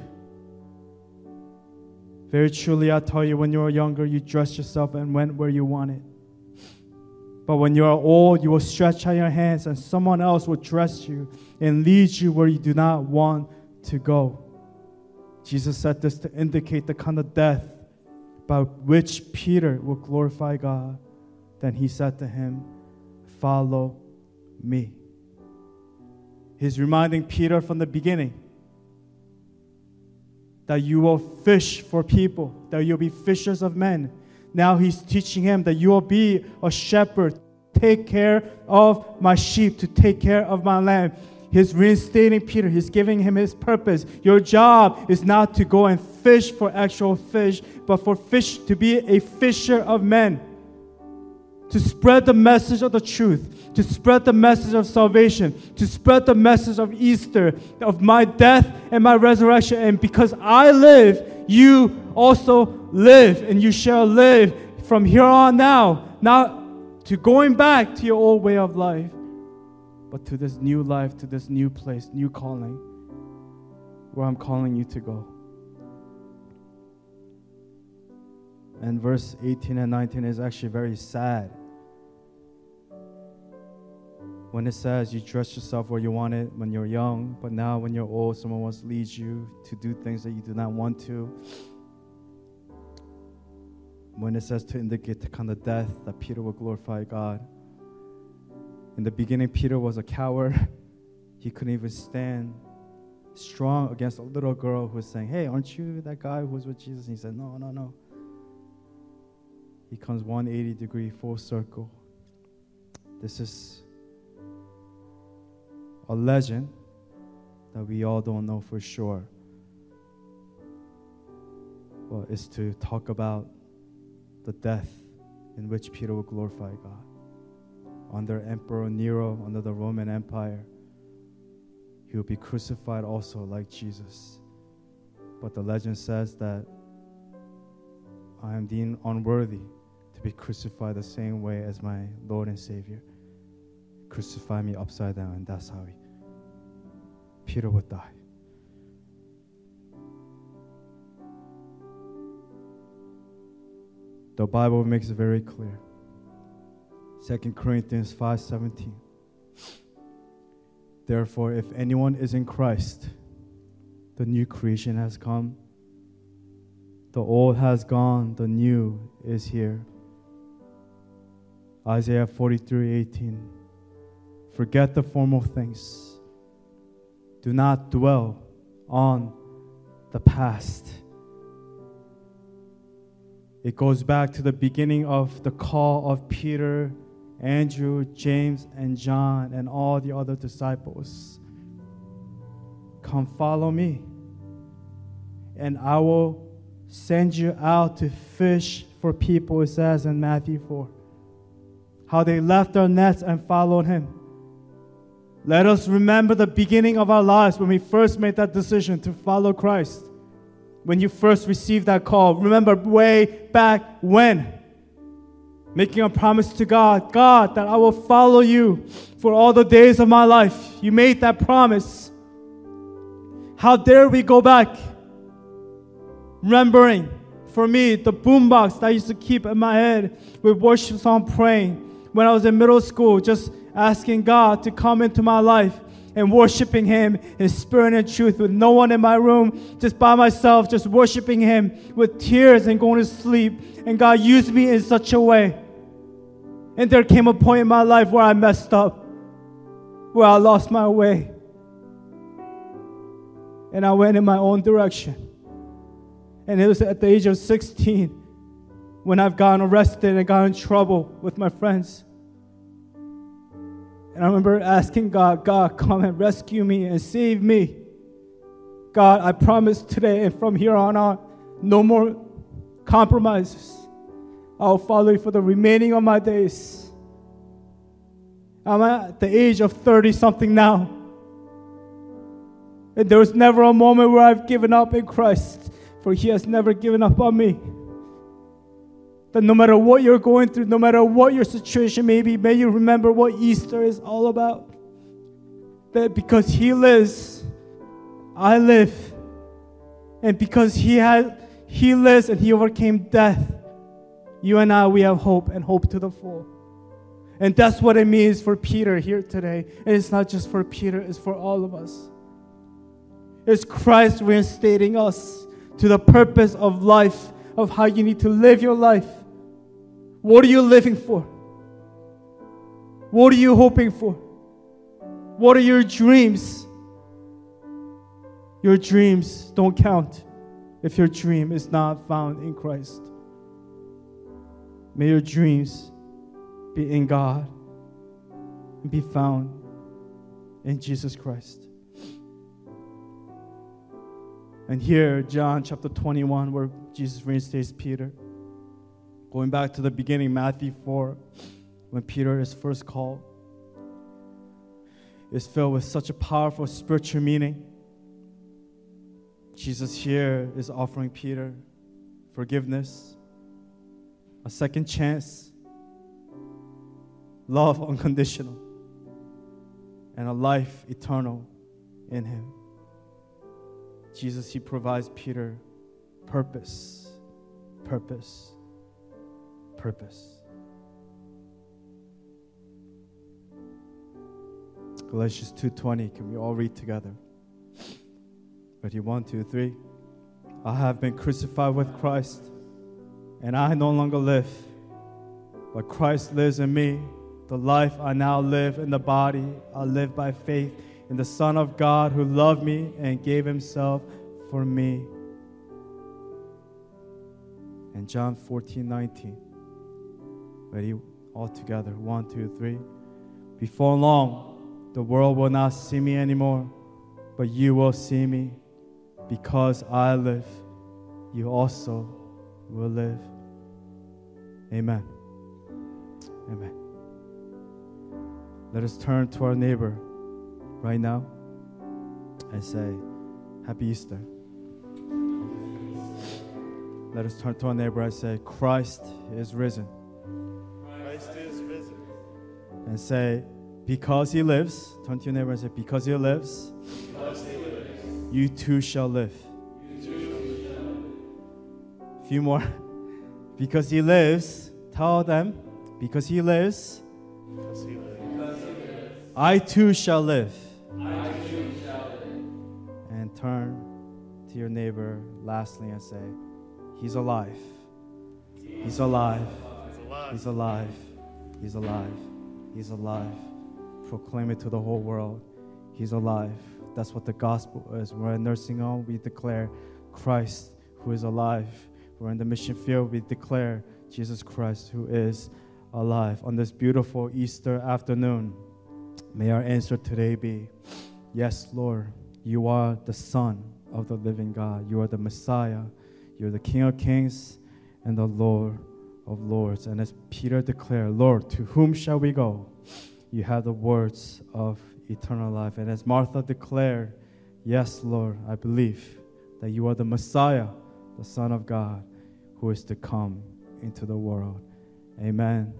Very truly, I tell you, when you were younger, you dressed yourself and went where you wanted. But when you are old, you will stretch out your hands, and someone else will dress you and lead you where you do not want to go. Jesus said this to indicate the kind of death by which Peter will glorify God. Then he said to him, Follow me. He's reminding Peter from the beginning that you will fish for people, that you'll be fishers of men. Now he's teaching him that you will be a shepherd, take care of my sheep, to take care of my lamb. He's reinstating Peter, he's giving him his purpose. Your job is not to go and fish for actual fish, but for fish to be a fisher of men to spread the message of the truth, to spread the message of salvation, to spread the message of Easter, of my death and my resurrection. And because I live, you also live, and you shall live from here on now, not to going back to your old way of life, but to this new life, to this new place, new calling, where I'm calling you to go. And verse 18 and 19 is actually very sad when it says you dress yourself where you want it when you're young, but now when you're old, someone wants to lead you to do things that you do not want to. When it says to indicate the kind of death that Peter will glorify God. In the beginning, Peter was a coward. He couldn't even stand strong against a little girl who was saying, Hey, aren't you that guy who was with Jesus? And he said, No, no, no. He comes 180 degree full circle. This is a legend that we all don't know for sure. Well, is to talk about the death in which Peter will glorify God. Under Emperor Nero, under the Roman Empire, he will be crucified also like Jesus. But the legend says that I am deemed unworthy to be crucified the same way as my Lord and Savior. Crucify me upside down, and that's how he Peter would die. The Bible makes it very clear. 2 Corinthians 5:17. Therefore, if anyone is in Christ, the new creation has come. The old has gone, the new is here. Isaiah 43:18. Forget the formal things do not dwell on the past. It goes back to the beginning of the call of Peter, Andrew, James, and John, and all the other disciples. Come follow me, and I will send you out to fish for people, it says in Matthew 4. How they left their nets and followed him. Let us remember the beginning of our lives when we first made that decision to follow Christ. When you first received that call. Remember way back when. Making a promise to God God, that I will follow you for all the days of my life. You made that promise. How dare we go back? Remembering, for me, the boombox that I used to keep in my head with worship song praying when I was in middle school, just asking God to come into my life and worshiping Him in spirit and truth with no one in my room, just by myself, just worshiping Him with tears and going to sleep. And God used me in such a way. And there came a point in my life where I messed up. where I lost my way and I went in my own direction. And it was at the age of 16 when I've gotten arrested and got in trouble with my friends. And I remember asking God, God, come and rescue me and save me. God, I promise today and from here on out, no more compromises. I'll follow you for the remaining of my days. I'm at the age of 30 something now. And there was never a moment where I've given up in Christ, for He has never given up on me. That no matter what you're going through, no matter what your situation may be, may you remember what Easter is all about. That because He lives, I live. And because He had He lives and He overcame death, you and I we have hope and hope to the full. And that's what it means for Peter here today. And it's not just for Peter, it's for all of us. It's Christ reinstating us to the purpose of life, of how you need to live your life. What are you living for? What are you hoping for? What are your dreams? Your dreams don't count if your dream is not found in Christ. May your dreams be in God and be found in Jesus Christ. And here, John chapter 21, where Jesus reinstates Peter. Going back to the beginning, Matthew 4, when Peter is first called, is filled with such a powerful spiritual meaning. Jesus here is offering Peter forgiveness, a second chance, love unconditional, and a life eternal in Him. Jesus, He provides Peter purpose, purpose, purpose. Galatians 2:20, can we all read together? Ready? One, two, three. I have been crucified with Christ, and I no longer live, but Christ lives in me. The life I now live in the body, I live by faith in the Son of God who loved me and gave himself for me. And John 14, 19. Ready? All together. One, two, three. Before long, the world will not see me anymore, but you will see me. Because I live, you also will live. Amen. Amen. Let us turn to our neighbor right now and say, Happy Easter. Let us turn to our neighbor and say, Christ is risen. And say, Because he lives, turn to your neighbor and say, Because he lives, Because he lives, you too shall live. A few more. Because he lives, tell them, because he lives, because he lives. I too shall live. And turn to your neighbor lastly and say, He's alive. He's alive. He's alive. He's alive. He's alive. Proclaim it to the whole world. He's alive. That's what the gospel is. We're in nursing home, we declare Christ who is alive. We're in the mission field, we declare Jesus Christ who is alive. On this beautiful Easter afternoon, may our answer today be Yes, Lord, you are the Son of the living God. You are the Messiah. You're the King of kings and the Lord of lords. And as Peter declared, Lord, to whom shall we go? You have the words of eternal life. And as Martha declared, Yes, Lord, I believe that you are the Messiah, the Son of God, who is to come into the world. Amen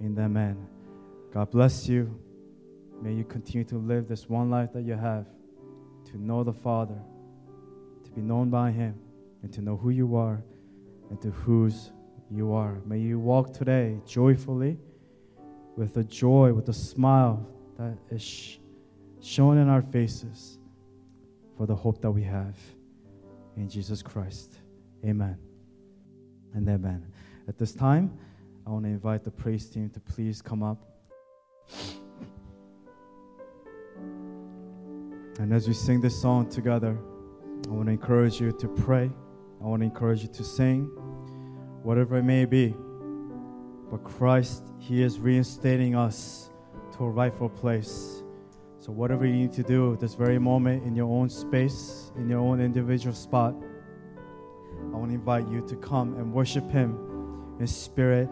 and amen. God bless you. May you continue to live this one life that you have to know the Father, to be known by Him, and to know who you are and to whose you are. May you walk today joyfully with a joy, with a smile that is sh- shown in our faces for the hope that we have in Jesus Christ. Amen and amen. At this time, I want to invite the praise team to please come up. And as we sing this song together, I want to encourage you to pray. I want to encourage you to sing whatever it may be. But Christ, He is reinstating us to a rightful place. So, whatever you need to do this very moment in your own space, in your own individual spot, I want to invite you to come and worship Him in spirit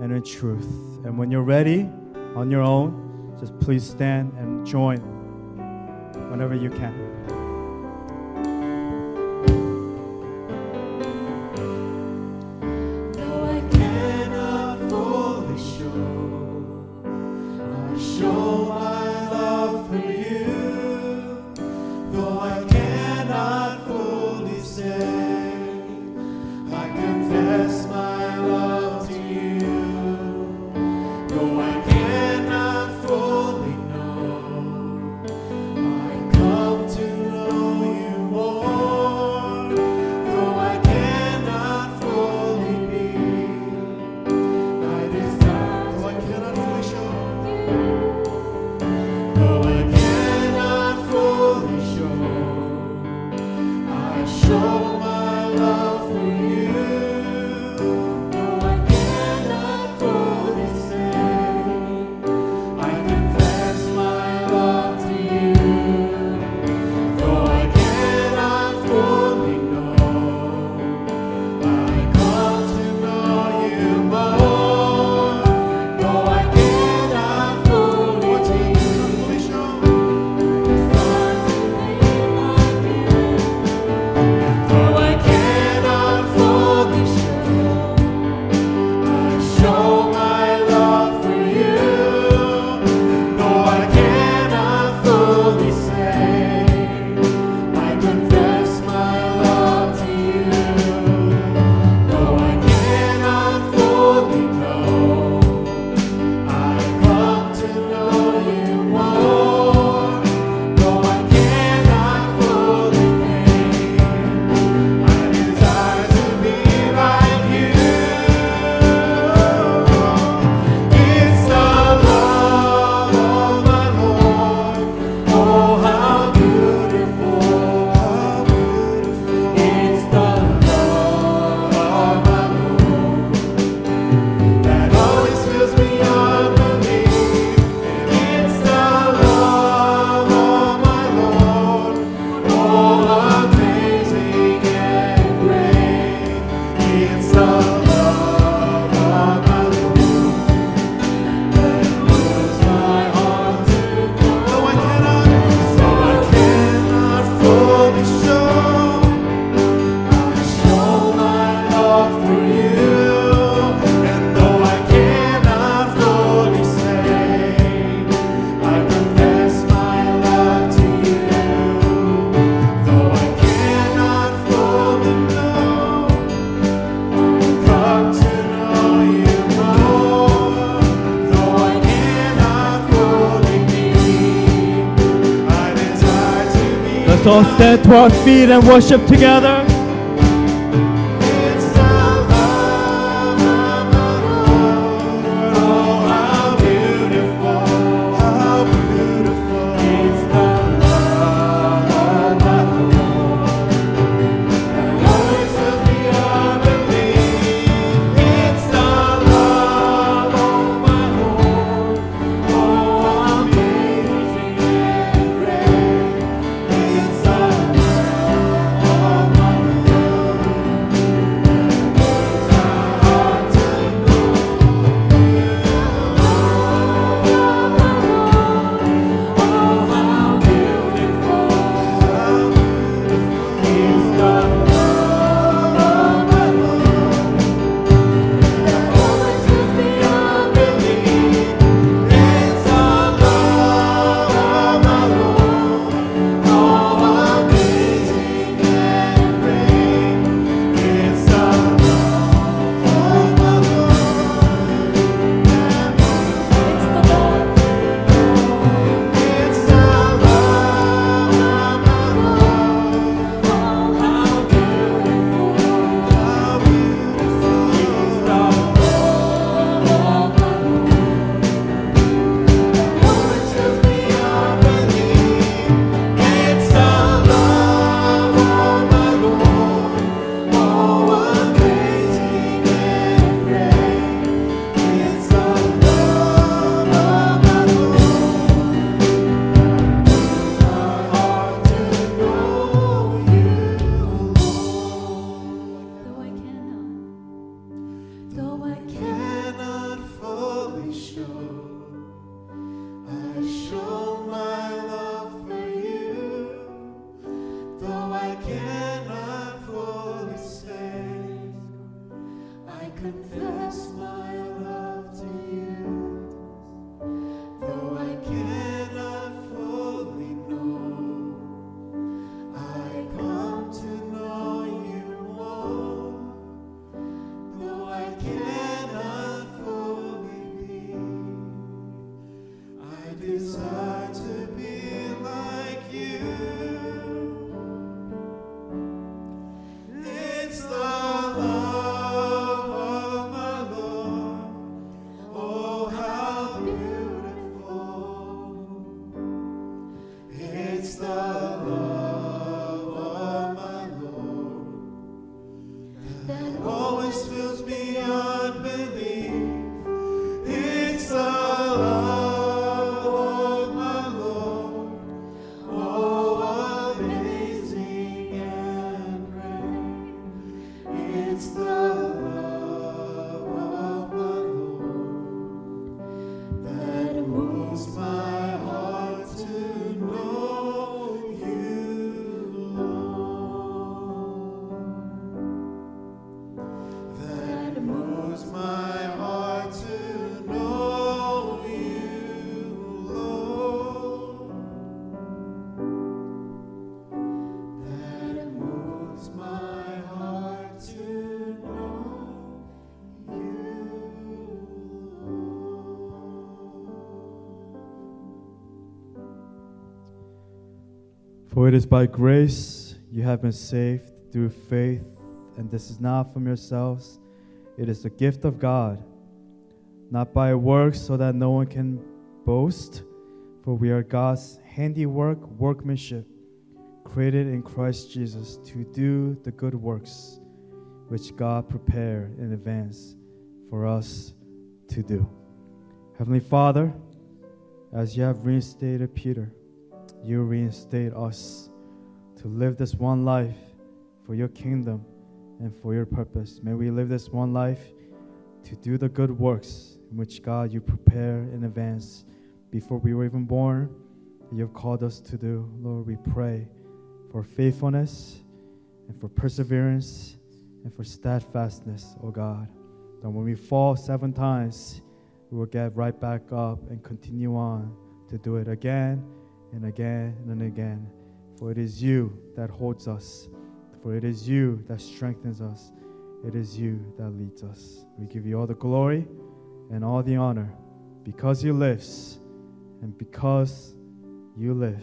and in truth. And when you're ready on your own, just please stand and join whenever you can. brought feet and worship together. For it is by grace you have been saved through faith, and this is not from yourselves. It is the gift of God, not by works, so that no one can boast. For we are God's handiwork, workmanship, created in Christ Jesus to do the good works which God prepared in advance for us to do. Heavenly Father, as you have reinstated Peter, you reinstate us to live this one life for your kingdom and for your purpose. May we live this one life to do the good works in which God you prepare in advance before we were even born. You have called us to do. Lord, we pray for faithfulness and for perseverance and for steadfastness, O God. That when we fall seven times, we will get right back up and continue on to do it again and again and again. For it is you that holds us, for it is you that strengthens us, it is you that leads us. We give you all the glory and all the honor because you lives, and because you live,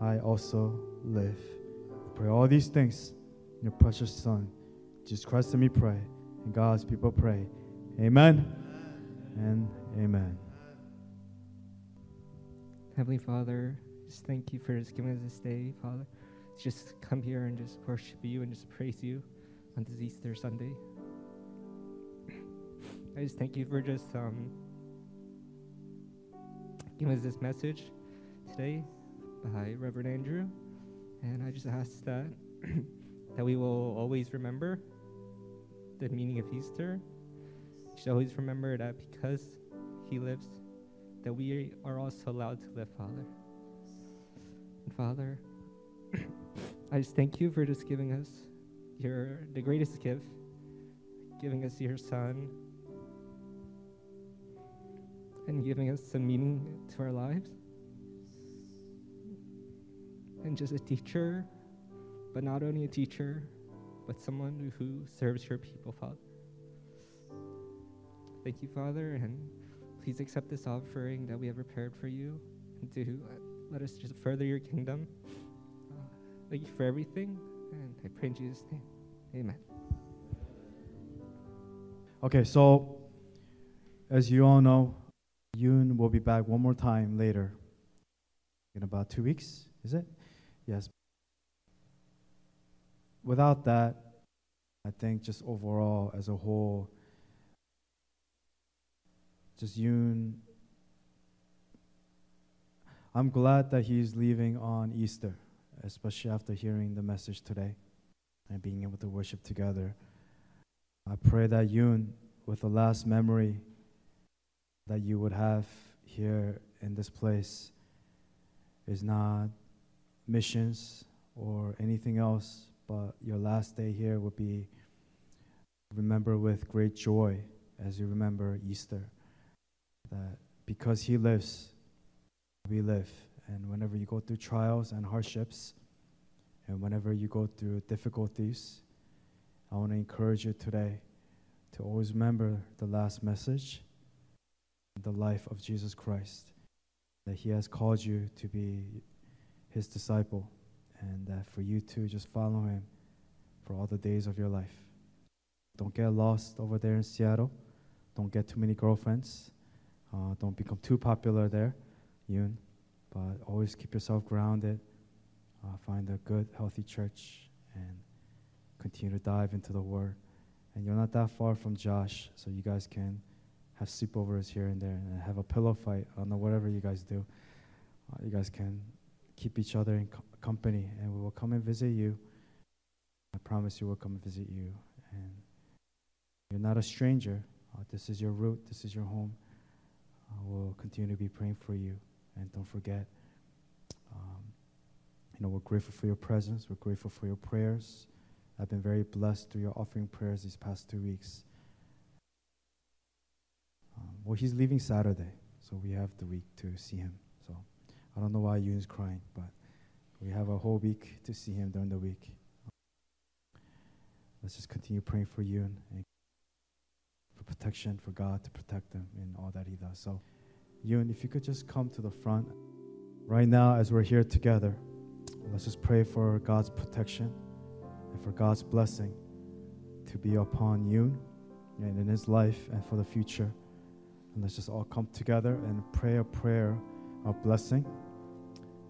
I also live. I pray all these things in your precious Son, Jesus Christ, and me pray, and God's people pray. Amen and amen. Heavenly Father, just thank you for just giving us this day, Father. Just come here and just worship you and just praise you on this Easter Sunday. I just thank you for just um, giving us this message today by Reverend Andrew. And I just ask that that we will always remember the meaning of Easter. We should always remember that because he lives, that we are also allowed to live, Father. And Father, I just thank you for just giving us your the greatest gift, giving us your son, and giving us some meaning to our lives. And just a teacher, but not only a teacher, but someone who serves your people, Father. Thank you, Father, and please accept this offering that we have prepared for you and to uh, let us just further your kingdom. Uh, thank you for everything, and I pray in Jesus' name. Amen. Okay, so as you all know, Yoon will be back one more time later in about two weeks, is it? Yes. Without that, I think just overall, as a whole, just Yoon, I'm glad that he's leaving on Easter, especially after hearing the message today and being able to worship together. I pray that Yoon, with the last memory that you would have here in this place, is not missions or anything else, but your last day here would be remember with great joy as you remember Easter. That because He lives, we live. And whenever you go through trials and hardships, and whenever you go through difficulties, I want to encourage you today to always remember the last message, the life of Jesus Christ, that He has called you to be His disciple, and that for you to just follow Him for all the days of your life. Don't get lost over there in Seattle. Don't get too many girlfriends. Uh, don't become too popular there, Yoon. But always keep yourself grounded. Uh, find a good, healthy church and continue to dive into the Word. And you're not that far from Josh, so you guys can have sleepovers here and there and have a pillow fight. I don't know, whatever you guys do. Uh, you guys can keep each other in co- company, and we will come and visit you. I promise you we'll come and visit you. And you're not a stranger. Uh, this is your root, this is your home. Uh, we'll continue to be praying for you. And don't forget, um, you know, we're grateful for your presence, we're grateful for your prayers. I've been very blessed through your offering prayers these past two weeks. Um, well, he's leaving Saturday, so we have the week to see him. So I don't know why Yoon's crying, but we have a whole week to see him during the week. Let's just continue praying for Yoon and for protection, for God to protect them in all that he does. So, Yoon, if you could just come to the front right now as we're here together, Let's just pray for God's protection and for God's blessing to be upon you and in his life and for the future. And let's just all come together and pray a prayer of blessing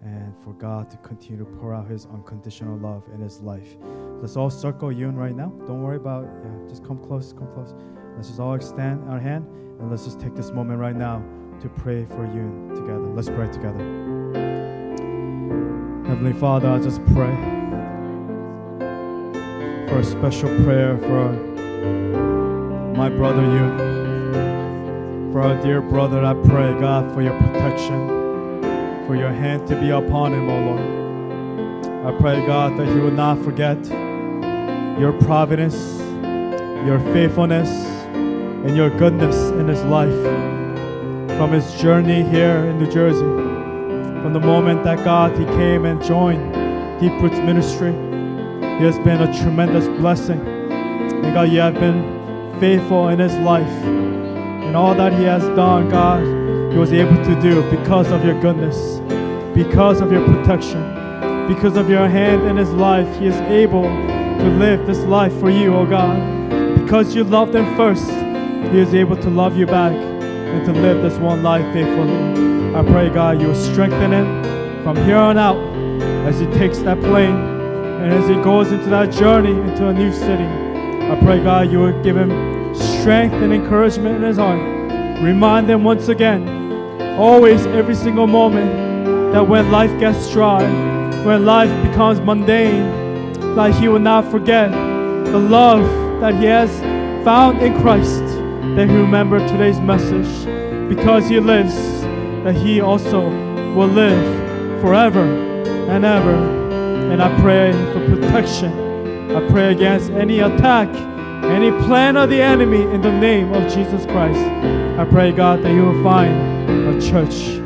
and for God to continue to pour out his unconditional love in his life. Let's all circle Yoon right now. Don't worry about yeah, just come close, come close. Let's just all extend our hand and let's just take this moment right now to pray for you together. Let's pray together. Heavenly Father, I just pray for a special prayer for my brother Yoon. For our dear brother, I pray, God, for your protection, for your hand to be upon him, O Lord. I pray, God, that he will not forget your providence, your faithfulness, and your goodness in his life. From his journey here in New Jersey, from the moment that God he came and joined Deep Roots Ministry, he has been a tremendous blessing. And God, you have been faithful in his life. And all that he has done, God, he was able to do because of your goodness, because of your protection, because of your hand in his life. He is able to live this life for you, oh God. Because you loved him first, he is able to love you back and to live this one life faithfully. I pray, God, you will strengthen him from here on out as he takes that plane and as he goes into that journey into a new city. I pray, God, you will give him strength and encouragement in his heart. Remind him once again, always, every single moment, that when life gets dry, when life becomes mundane, that he will not forget the love that he has found in Christ, that he remember today's message. Because he lives, that he also will live forever and ever. And I pray for protection. I pray against any attack, any plan of the enemy in the name of Jesus Christ. I pray, God, that you will find a church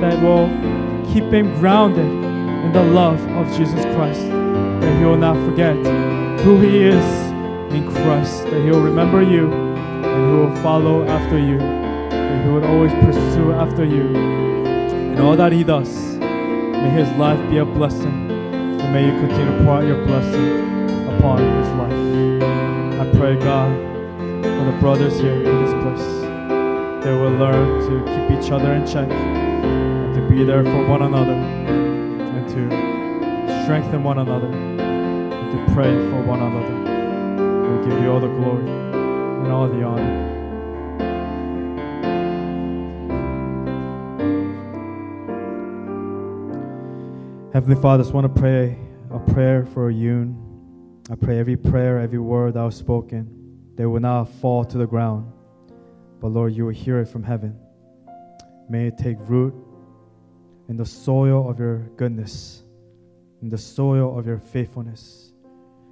that will keep him grounded in the love of Jesus Christ. That he will not forget who he is in Christ. That he will remember you and he will follow after you. and who will always pursue after you. In all that he does, may his life be a blessing. And may you continue to pour out your blessing upon his life. I pray, God, for the brothers here in this place. They will learn to keep each other in check and to be there for one another and to strengthen one another and to pray for one another. We give you all the glory and all the honor. Heavenly Father, I just want to pray a prayer for Yoon. I pray every prayer, every word that was spoken, they will not fall to the ground. But Lord, you will hear it from heaven. May it take root in the soil of your goodness, in the soil of your faithfulness,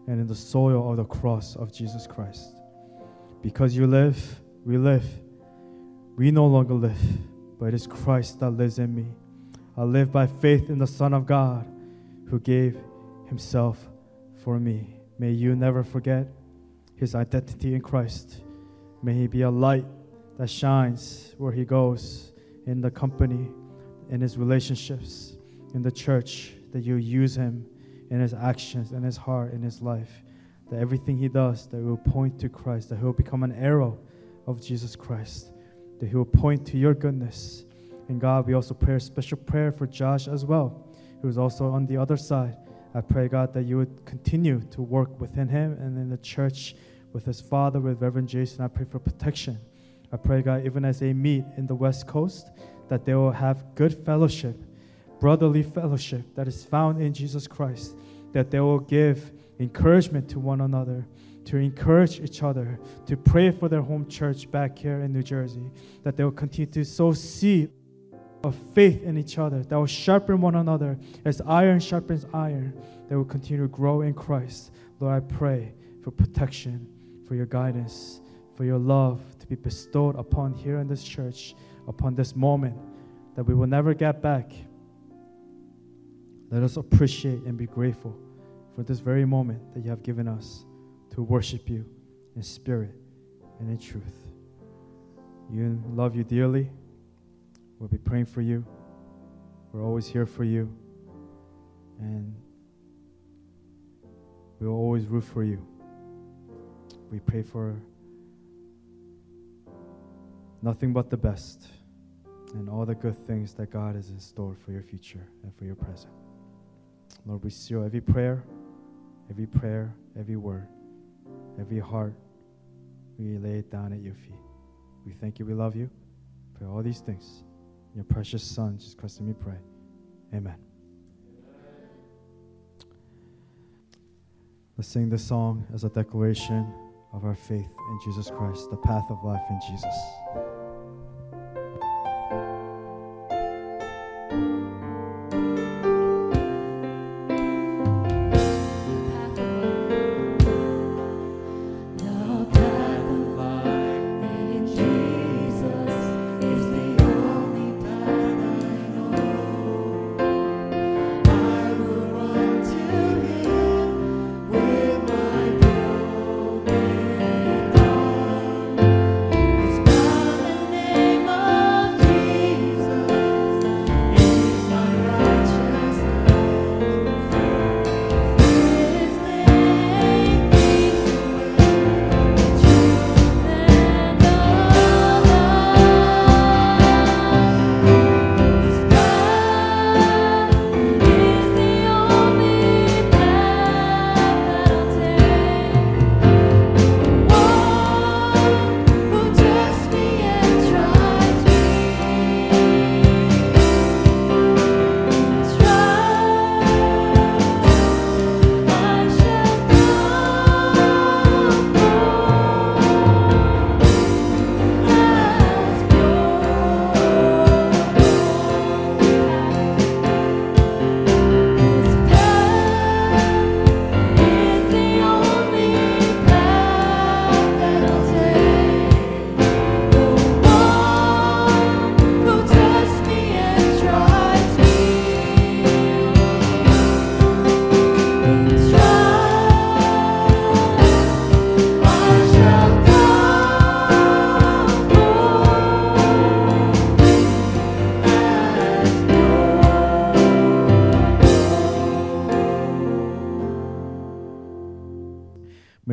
and in the soil of the cross of Jesus Christ. Because you live, we live. We no longer live, but it is Christ that lives in me. I live by faith in the Son of God who gave himself for me. May you never forget his identity in Christ. May he be a light that shines where he goes in the company, in his relationships, in the church, that you use him in his actions, in his heart, in his life. That everything he does, that will point to Christ, that he will become an arrow of Jesus Christ, that he will point to your goodness. And God, we also pray a special prayer for Josh as well, who is also on the other side. I pray, God, that you would continue to work within him and in the church with his father, with Reverend Jason. I pray for protection. I pray, God, even as they meet in the West Coast, that they will have good fellowship, brotherly fellowship that is found in Jesus Christ, that they will give encouragement to one another, to encourage each other, to pray for their home church back here in New Jersey, that they will continue to sow seed of faith in each other, that will sharpen one another as iron sharpens iron, that will continue to grow in Christ. Lord, I pray for protection, for your guidance, for your love to be bestowed upon here in this church, upon this moment that we will never get back. Let us appreciate and be grateful for this very moment that you have given us to worship you in spirit and in truth. You love you dearly. We'll be praying for you. We're always here for you. And We will always root for you. We pray for nothing but the best and all the good things that God has in store for your future and for your present. Lord, we seal every prayer, every prayer, every word, every heart. We lay it down at your feet. We thank you. We love you. For all these things. In your precious Son, Jesus Christ, and we pray. Amen. Let's sing this song as a declaration of our faith in Jesus Christ, the path of life in Jesus.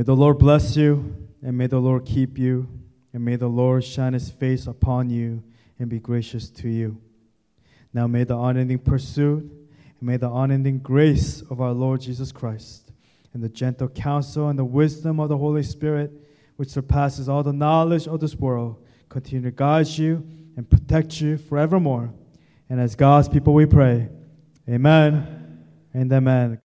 May the Lord bless you, and may the Lord keep you, and may the Lord shine his face upon you and be gracious to you. Now may the unending pursuit, and may the unending grace of our Lord Jesus Christ, and the gentle counsel and the wisdom of the Holy Spirit, which surpasses all the knowledge of this world, continue to guide you and protect you forevermore. And as God's people we pray, Amen and Amen.